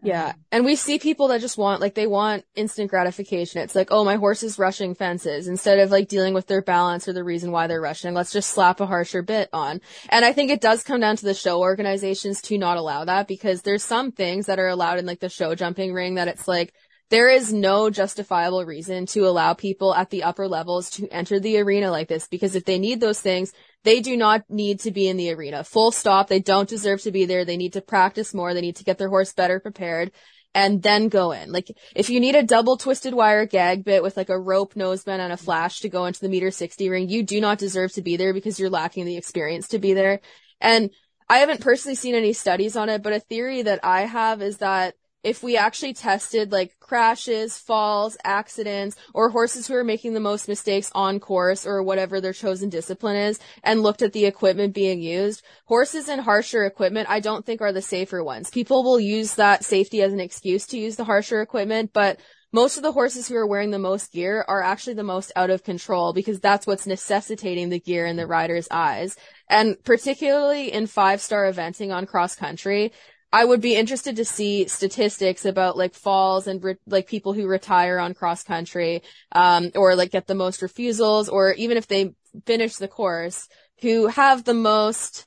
Yeah. Um, and we see people that just want, like, they want instant gratification. It's like, oh, my horse is rushing fences instead of like dealing with their balance or the reason why they're rushing. Let's just slap a harsher bit on. And I think it does come down to the show organizations to not allow that because there's some things that are allowed in like the show jumping ring that it's like, there is no justifiable reason to allow people at the upper levels to enter the arena like this because if they need those things, they do not need to be in the arena. Full stop. They don't deserve to be there. They need to practice more. They need to get their horse better prepared and then go in. Like if you need a double twisted wire gag bit with like a rope noseband and a flash to go into the meter 60 ring, you do not deserve to be there because you're lacking the experience to be there. And I haven't personally seen any studies on it, but a theory that I have is that if we actually tested like crashes, falls, accidents, or horses who are making the most mistakes on course or whatever their chosen discipline is and looked at the equipment being used, horses in harsher equipment I don't think are the safer ones. People will use that safety as an excuse to use the harsher equipment, but most of the horses who are wearing the most gear are actually the most out of control because that's what's necessitating the gear in the rider's eyes. And particularly in five star eventing on cross country, I would be interested to see statistics about like falls and re- like people who retire on cross country, um, or like get the most refusals, or even if they finish the course, who have the most,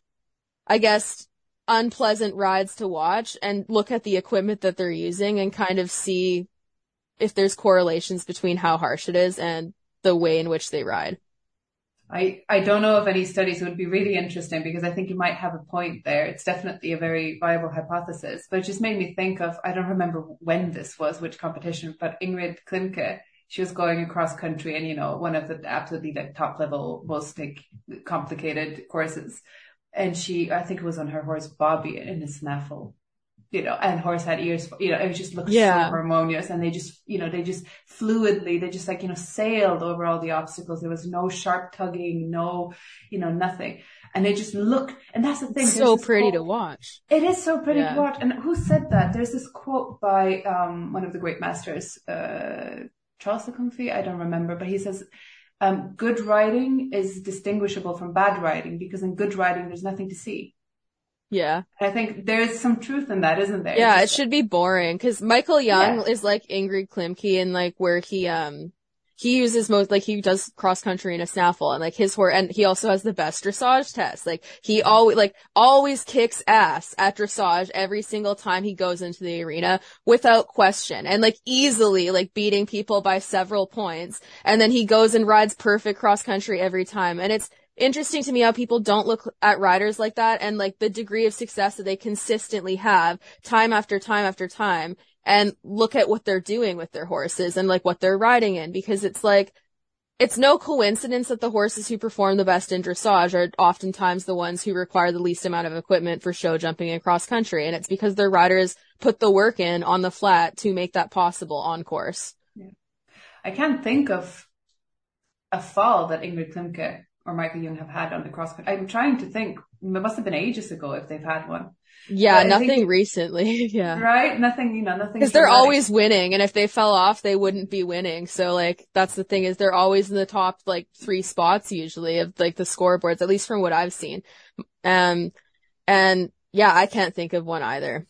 I guess, unpleasant rides to watch and look at the equipment that they're using and kind of see if there's correlations between how harsh it is and the way in which they ride. I, I don't know of any studies. It would be really interesting because I think you might have a point there. It's definitely a very viable hypothesis, but it just made me think of, I don't remember when this was, which competition, but Ingrid Klimke, she was going across country and, you know, one of the absolutely like top level, most complicated courses. And she, I think it was on her horse Bobby in a snaffle you know, and horse had ears, you know, it just looked yeah. so harmonious and they just, you know, they just fluidly, they just like, you know, sailed over all the obstacles. There was no sharp tugging, no, you know, nothing. And they just look, and that's the thing. So pretty quote, to watch. It is so pretty yeah. to watch. And who said that? There's this quote by, um, one of the great masters, uh, Charles de Kunffy, I don't remember, but he says, um, good writing is distinguishable from bad writing because in good writing, there's nothing to see. Yeah. I think there's some truth in that, isn't there? Yeah, it should be boring because Michael Jung yeah. is like Ingrid Klimke and like where he, um, he uses most, like he does cross country in a snaffle and like his horse, and he also has the best dressage test. Like he always, like always kicks ass at dressage every single time he goes into the arena without question and like easily like beating people by several points. And then he goes and rides perfect cross country every time. And it's, interesting to me how people don't look at riders like that and like the degree of success that they consistently have time after time after time and look at what they're doing with their horses and like what they're riding in because it's like it's no coincidence that the horses who perform the best in dressage are oftentimes the ones who require the least amount of equipment for show jumping across country. And it's because their riders put the work in on the flat to make that possible on course. Yeah. I can't think of a fall that Ingrid Klimke or Michael Jung have had on the cross. I'm trying to think. It must have been ages ago if they've had one. Yeah, but nothing think, recently. <laughs> yeah. Right? Nothing, you know, nothing. Because they're always winning, and if they fell off, they wouldn't be winning. So like, that's the thing is they're always in the top like three spots usually of like the scoreboards, at least from what I've seen. Um, and yeah, I can't think of one either.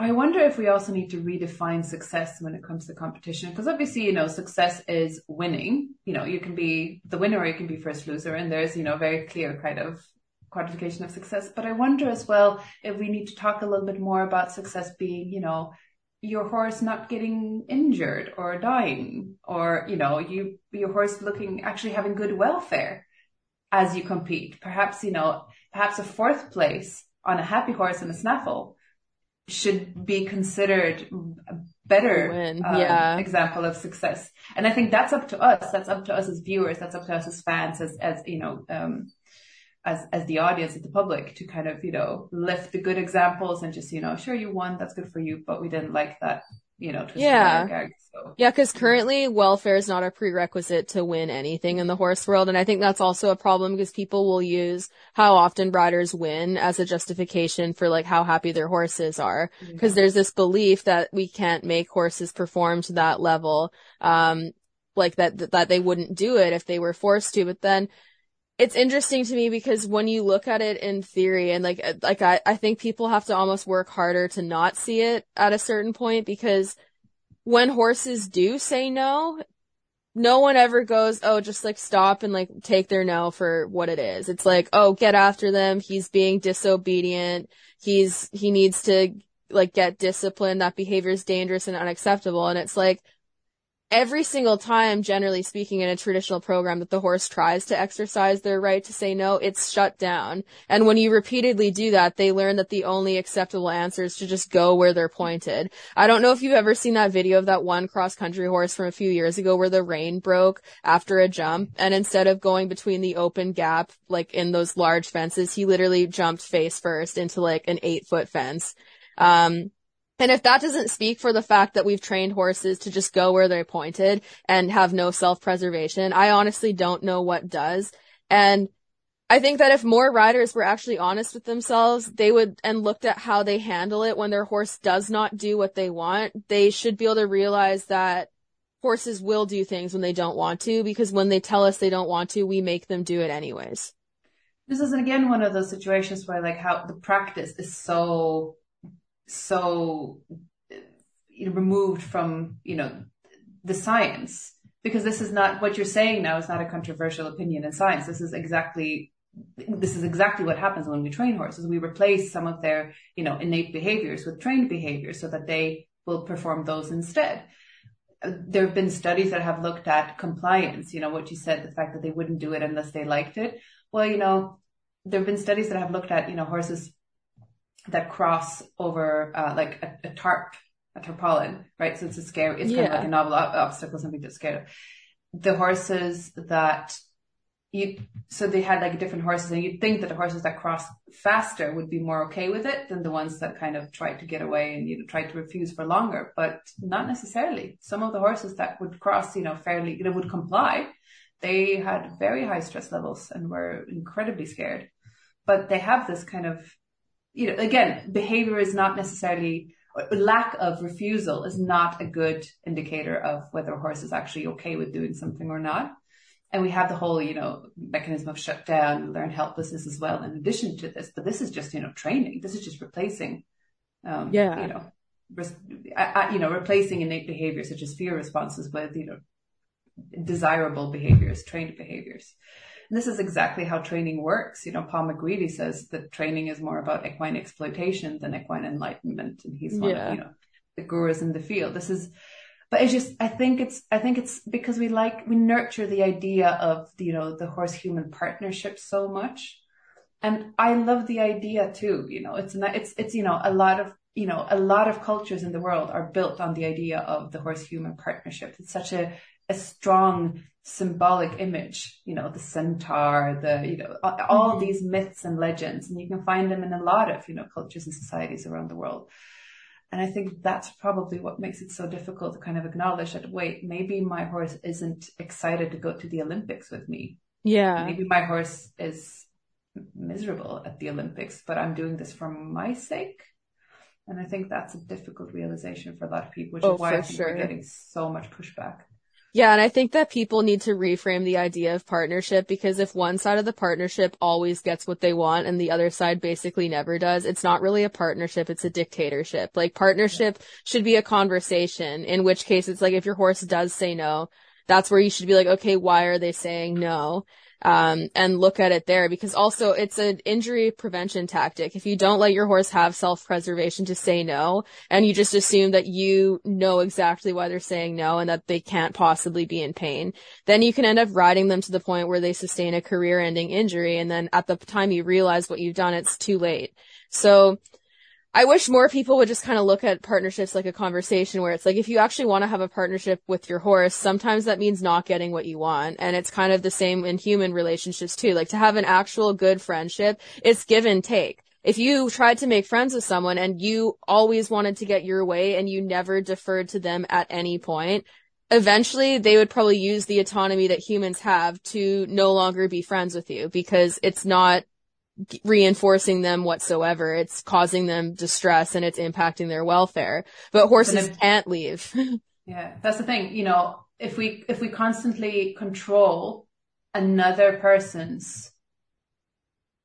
I wonder if we also need to redefine success when it comes to competition. Because obviously, you know, success is winning. You know, you can be the winner or you can be first loser. And there's, you know, very clear kind of quantification of success. But I wonder as well if we need to talk a little bit more about success being, you know, your horse not getting injured or dying or, you know, you, your horse looking, actually having good welfare as you compete. Perhaps, you know, perhaps a fourth place on a happy horse in a snaffle should be considered a better um, yeah. example of success. And I think that's up to us. That's up to us as viewers. That's up to us as fans, as, as, you know, um, as, as the audience, as the public to kind of, you know, lift the good examples and just, you know, sure you won, that's good for you, but we didn't like that you know, yeah. Gag, so. Yeah, because currently welfare is not a prerequisite to win anything in the horse world. And I think that's also a problem because people will use how often riders win as a justification for like how happy their horses are. Because yeah. there's this belief that we can't make horses perform to that level. Um, like that, that they wouldn't do it if they were forced to. But then it's interesting to me because when you look at it in theory and like uh, like I, I think people have to almost work harder to not see it at a certain point because when horses do say no, no one ever goes, oh, just like stop and like take their no for what it is. It's like, oh, get after them. He's being disobedient. He's, he needs to like get disciplined. That behavior is dangerous and unacceptable. And it's like, every single time, generally speaking, in a traditional program that the horse tries to exercise their right to say no, it's shut down. And when you repeatedly do that, they learn that the only acceptable answer is to just go where they're pointed. I don't know if you've ever seen that video of that one cross country horse from a few years ago where the rein broke after a jump. And instead of going between the open gap, like in those large fences, he literally jumped face first into like an eight foot fence. Um, And if that doesn't speak for the fact that we've trained horses to just go where they're pointed and have no self-preservation, I honestly don't know what does. And I think that if more riders were actually honest with themselves, they would and looked at how they handle it when their horse does not do what they want, they should be able to realize that horses will do things when they don't want to because when they tell us they don't want to, we make them do it anyways. This is again one of those situations where like how the practice is so so removed from you know the science because this is not what you're saying now is not a controversial opinion in science. This is exactly this is exactly what happens when we train horses. We replace some of their, you know, innate behaviors with trained behaviors so that they will perform those instead. There have been studies that have looked at compliance, you know, what you said, the fact that they wouldn't do it unless they liked it. Well, you know, there have been studies that have looked at, you know, horses that cross over, uh, like a, a, tarp, a tarpaulin, right? So it's a scary, it's yeah. kind of like a novel obstacle, something to scare. The horses that you so they had like different horses and you'd think that the horses that cross faster would be more okay with it than the ones that kind of tried to get away and you know tried to refuse for longer but not necessarily some of the horses that would cross you know fairly you know would comply they had very high stress levels and were incredibly scared but they have this kind of you know again behavior is not necessarily lack of refusal is not a good indicator of whether a horse is actually okay with doing something or not and we have the whole, you know, mechanism of shutdown, learn helplessness as well, in addition to this. But this is just, you know, training. This is just replacing, um, yeah. you know, you know, replacing innate behaviors such as fear responses with, you know, desirable behaviors, trained behaviors. And this is exactly how training works. You know, Paul McGreevy says that training is more about equine exploitation than equine enlightenment. And he's one yeah. of, you know, the gurus in the field. This is, but it's just, I think it's, I think it's because we like, we nurture the idea of, you know, the horse human partnership so much. And I love the idea too, you know, it's, it's, it's, you know, a lot of, you know, a lot of cultures in the world are built on the idea of the horse human partnership. It's such a, a strong symbolic image, you know, the centaur, the, you know, all mm-hmm. these myths and legends, and you can find them in a lot of, you know, cultures and societies around the world. And I think that's probably what makes it so difficult to kind of acknowledge that, wait, maybe my horse isn't excited to go to the Olympics with me. Yeah. Maybe my horse is miserable at the Olympics, but I'm doing this for my sake. And I think that's a difficult realization for a lot of people, which oh, is why I think sure. we're getting so much pushback. Yeah, and I think that people need to reframe the idea of partnership because if one side of the partnership always gets what they want and the other side basically never does, it's not really a partnership, it's a dictatorship. Like partnership should be a conversation, in which case it's like if your horse does say no, that's where you should be like, okay, why are they saying no? Um, and look at it there because also it's an injury prevention tactic. If you don't let your horse have self-preservation to say no, and you just assume that you know exactly why they're saying no and that they can't possibly be in pain, then you can end up riding them to the point where they sustain a career-ending injury, and then at the time you realize what you've done, it's too late. So I wish more people would just kind of look at partnerships like a conversation where it's like if you actually want to have a partnership with your horse, sometimes that means not getting what you want. And it's kind of the same in human relationships too. Like to have an actual good friendship, it's give and take. If you tried to make friends with someone and you always wanted to get your way and you never deferred to them at any point, eventually they would probably use the autonomy that humans have to no longer be friends with you because it's not reinforcing them whatsoever. It's causing them distress and it's impacting their welfare. But horses can't leave. <laughs> yeah, that's the thing. You know, if we if we constantly control another person's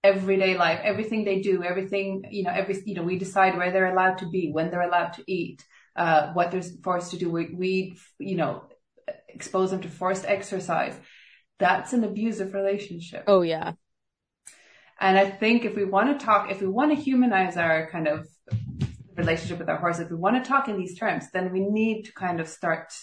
everyday life, everything they do, everything you know, every you know, we decide where they're allowed to be, when they're allowed to eat, uh, what they're forced to do. We, we you know expose them to forced exercise. That's an abusive relationship. Oh yeah. And I think if we want to talk, if we want to humanize our kind of relationship with our horse, if we want to talk in these terms, then we need to kind of start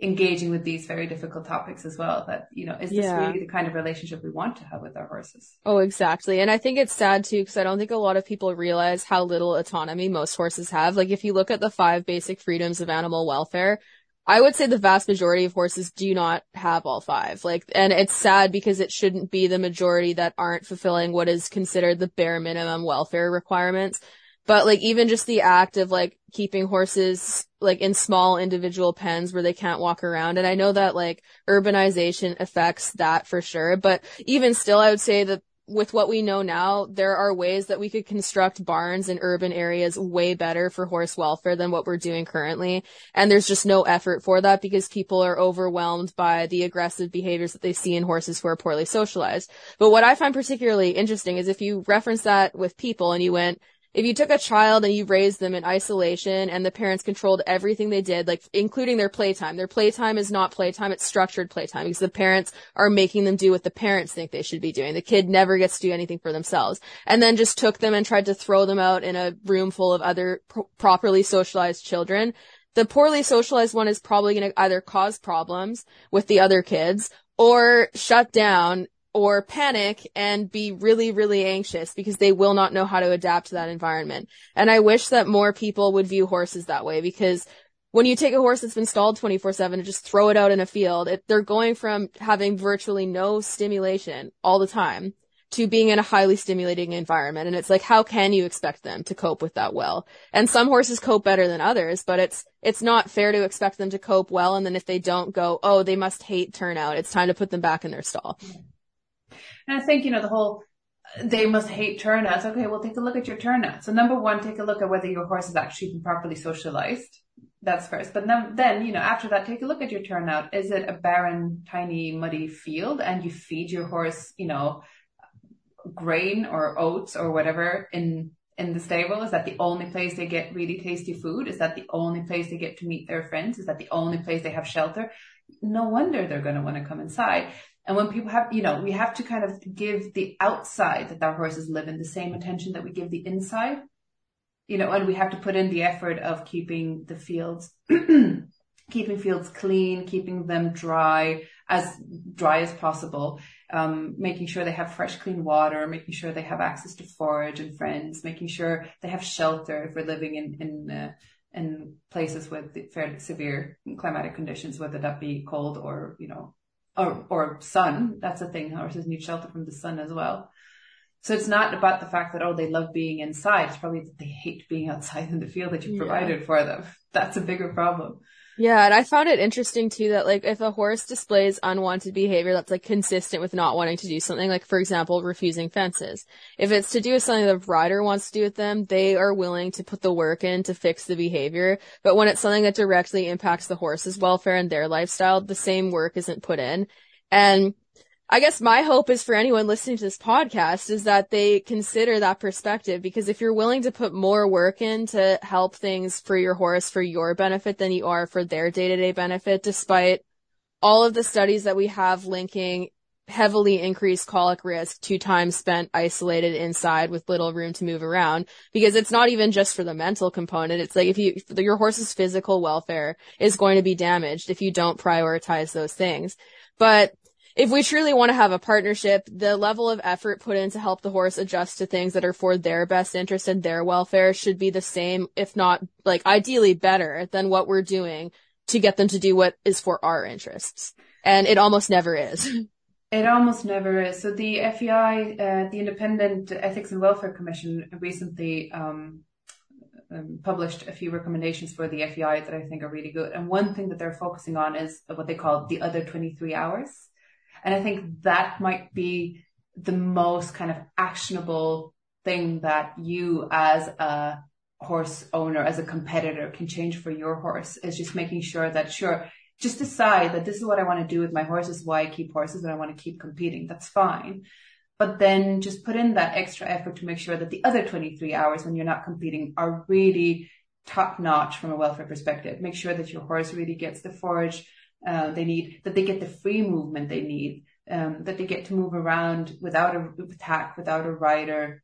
engaging with these very difficult topics as well. That, you know, is this yeah. really the kind of relationship we want to have with our horses? Oh, exactly. And I think it's sad too, because I don't think a lot of people realize how little autonomy most horses have. Like if you look at the five basic freedoms of animal welfare, I would say the vast majority of horses do not have all five. Like, and it's sad because it shouldn't be the majority that aren't fulfilling what is considered the bare minimum welfare requirements. But like even just the act of like keeping horses like in small individual pens where they can't walk around. And I know that like urbanization affects that for sure. But even still, I would say that with what we know now, there are ways that we could construct barns in urban areas way better for horse welfare than what we're doing currently. And there's just no effort for that because people are overwhelmed by the aggressive behaviors that they see in horses who are poorly socialized. But what I find particularly interesting is if you reference that with people and you went, if you took a child and you raised them in isolation and the parents controlled everything they did, like including their playtime, their playtime is not playtime, it's structured playtime because the parents are making them do what the parents think they should be doing. The kid never gets to do anything for themselves. And then just took them and tried to throw them out in a room full of other properly socialized children. The poorly socialized one is probably going to either cause problems with the other kids or shut down or panic and be really, really anxious because they will not know how to adapt to that environment. And I wish that more people would view horses that way because when you take a horse that's been stalled 24-7 and just throw it out in a field, it, they're going from having virtually no stimulation all the time to being in a highly stimulating environment. And it's like, how can you expect them to cope with that well? And some horses cope better than others, but it's, it's not fair to expect them to cope well. And then if they don't go, oh, they must hate turnout. It's time to put them back in their stall. And I think, you know, the whole, they must hate turnouts. Okay, well, take a look at your turnout. So number one, take a look at whether your horse has actually been properly socialized. That's first. But then, then, you know, after that, take a look at your turnout. Is it a barren, tiny, muddy field and you feed your horse, you know, grain or oats or whatever in in the stable? Is that the only place they get really tasty food? Is that the only place they get to meet their friends? Is that the only place they have shelter? No wonder they're going to want to come inside. And when people have, you know, we have to kind of give the outside that our horses live in the same attention that we give the inside, you know, and we have to put in the effort of keeping the fields, <clears throat> keeping fields clean, keeping them dry, as dry as possible, um, making sure they have fresh, clean water, making sure they have access to forage and friends, making sure they have shelter if we're living in, in, uh, in places with fairly severe climatic conditions, whether that be cold or, you know, or, or sun. That's a thing. Horses need shelter from the sun as well. So it's not about the fact that, oh, they love being inside. It's probably that they hate being outside in the field that you provided yeah. for them. That's a bigger problem. Yeah, and I found it interesting too that like if a horse displays unwanted behavior that's like consistent with not wanting to do something, like for example, refusing fences. If it's to do with something the rider wants to do with them, they are willing to put the work in to fix the behavior. But when it's something that directly impacts the horse's welfare and their lifestyle, the same work isn't put in. And I guess my hope is for anyone listening to this podcast is that they consider that perspective because if you're willing to put more work in to help things for your horse for your benefit than you are for their day to day benefit, despite all of the studies that we have linking heavily increased colic risk to time spent isolated inside with little room to move around because it's not even just for the mental component. It's like if you, if your horse's physical welfare is going to be damaged if you don't prioritize those things. But if we truly want to have a partnership, the level of effort put in to help the horse adjust to things that are for their best interest and their welfare should be the same, if not like ideally better than what we're doing to get them to do what is for our interests. And it almost never is. <laughs> It almost never is. So the FEI, uh, the Independent Ethics and Welfare Commission recently, um, um, published a few recommendations for the FEI that I think are really good. And one thing that they're focusing on is what they call the other 23 hours. And I think that might be the most kind of actionable thing that you as a horse owner, as a competitor can change for your horse is just making sure that sure, just decide that this is what I want to do with my horse. This is why I keep horses and I want to keep competing. That's fine. But then just put in that extra effort to make sure that the other 23 hours when you're not competing are really top notch from a welfare perspective. Make sure that your horse really gets the forage uh, they need, that they get the free movement they need, um, that they get to move around without a tack, without a rider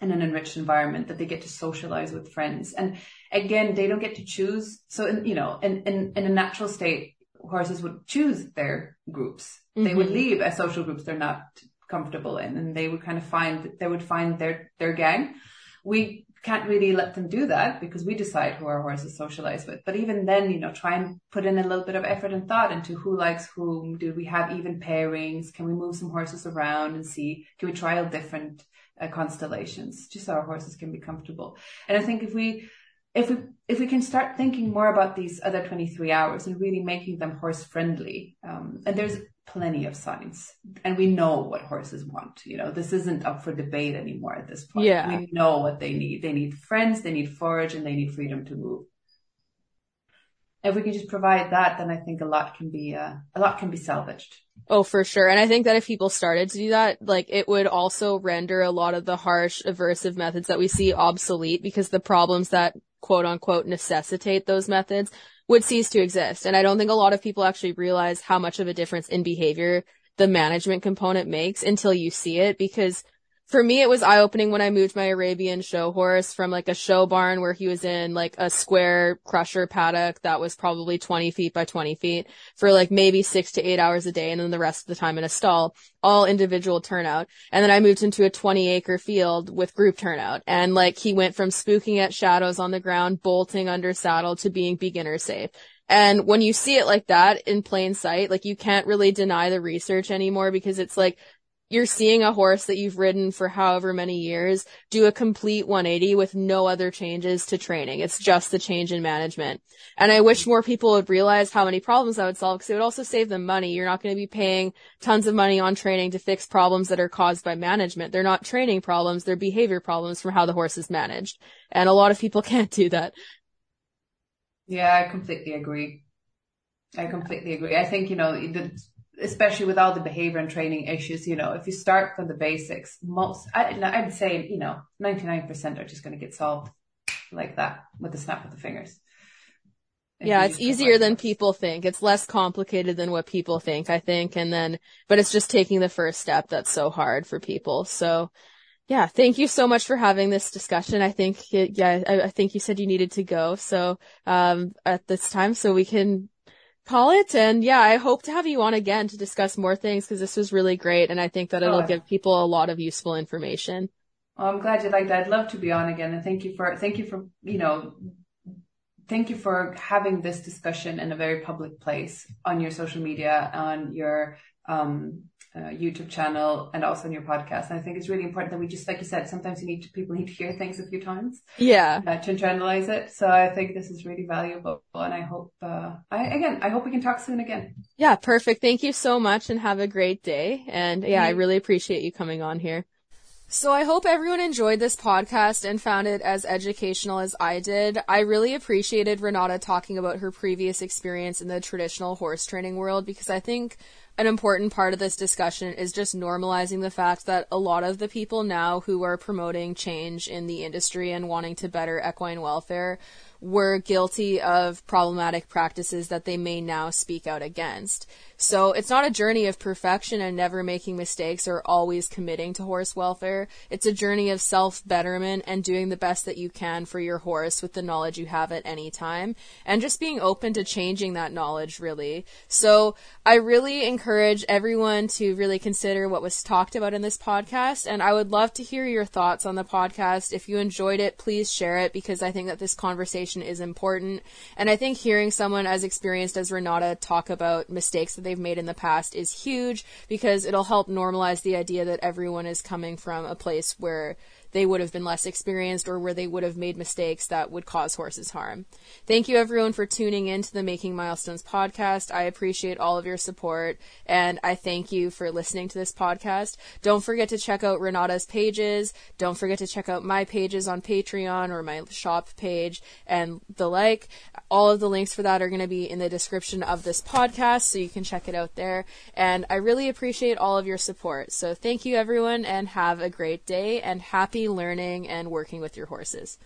in an enriched environment, that they get to socialize with friends. And again, they don't get to choose. So, in, you know, in, in, in a natural state, horses would choose their groups. Mm-hmm. They would mm-hmm. leave a social groups they're not comfortable in and they would kind of find, they would find their, their gang. We can't really let them do that because we decide who our horses socialize with. But even then, you know, try and put in a little bit of effort and thought into who likes whom. Do we have even pairings? Can we move some horses around and see? Can we trial different uh, constellations, just so our horses can be comfortable. And I think if we if we if we can start thinking more about these other 23 hours and really making them horse friendly um, and there's plenty of signs. And we know what horses want you know? This isn't up for debate anymore at this point. Yeah. we know what they need. They need friends they need forage and they need freedom to move. If we can just provide that then i think a lot can be uh, a lot can be salvaged. Oh, for sure. And I think that if people started to do that, like it would also render a lot of the harsh aversive methods that we see obsolete because the problems that quote unquote necessitate those methods would cease to exist. And I don't think a lot of people actually realize how much of a difference in behavior the management component makes until you see it because for me, it was eye opening when I moved my Arabian show horse from like a show barn where he was in like a square crusher paddock that was probably 20 feet by 20 feet for like maybe six to eight hours a day. And then the rest of the time in a stall, all individual turnout. And then I moved into a 20 acre field with group turnout. And like he went from spooking at shadows on the ground, bolting under saddle to being beginner safe. And when you see it like that in plain sight, like you can't really deny the research anymore because it's like you're seeing a horse that you've ridden for however many years do a complete 180 with no other changes to training. It's just the change in management. And I wish more people would realize how many problems that would solve because it would also save them money. You're not going to be paying tons of money on training to fix problems that are caused by management. They're not training problems. They're behavior problems from how the horse is managed. And a lot of people <laughs> can't do that. Yeah, I completely agree. I completely agree. I think, you know, the, especially with all the behavior and training issues, you know, if you start from the basics, most, I, I'd say, you know, 99% are just going to get solved like that with the snap of the fingers. Yeah, it's easier than people think. It's less complicated than what people think, I think. And then, but it's just taking the first step that's so hard for people. So yeah, thank you so much for having this discussion. I think, yeah, I, I think you said you needed to go. So, um, at this time, so we can call it. And yeah, I hope to have you on again to discuss more things because this was really great. And I think that it'll oh. give people a lot of useful information. Well, I'm glad you liked that. I'd love to be on again. And thank you for, thank you for, you know, thank you for having this discussion in a very public place on your social media, on your, um, uh, YouTube channel and also on your podcast. And I think it's really important that we just, like you said, sometimes you need to, people need to hear things a few times. Yeah. Uh, to internalize it. So I think this is really valuable. And I hope, uh, I, again, I hope we can talk soon again. Yeah, perfect. Thank you so much and have a great day. And yeah, I really appreciate you coming on here. So I hope everyone enjoyed this podcast and found it as educational as I did. I really appreciated Renate talking about her previous experience in the traditional horse training world because I think an important part of this discussion is just normalizing the fact that a lot of the people now who are promoting change in the industry and wanting to better equine welfare were guilty of problematic practices that they may now speak out against. So it's not a journey of perfection and never making mistakes or always committing to horse welfare. It's a journey of self betterment and doing the best that you can for your horse with the knowledge you have at any time and just being open to changing that knowledge really. So I really encourage everyone to really consider what was talked about in this podcast and I would love to hear your thoughts on the podcast. If you enjoyed it, please share it because I think that this conversation is important. And I think hearing someone as experienced as Renate talk about mistakes that they've made in the past is huge because it'll help normalize the idea that everyone is coming from a place where they would have been less experienced or where they would have made mistakes that would cause horses harm. Thank you everyone for tuning in to the Making Milestones podcast. I appreciate all of your support and I thank you for listening to this podcast. Don't forget to check out Renate's pages. Don't forget to check out my pages on Patreon or my shop page and the like. All of the links for that are going to be in the description of this podcast so you can check it out there. And I really appreciate all of your support. So thank you everyone and have a great day and happy learning and working with your horses.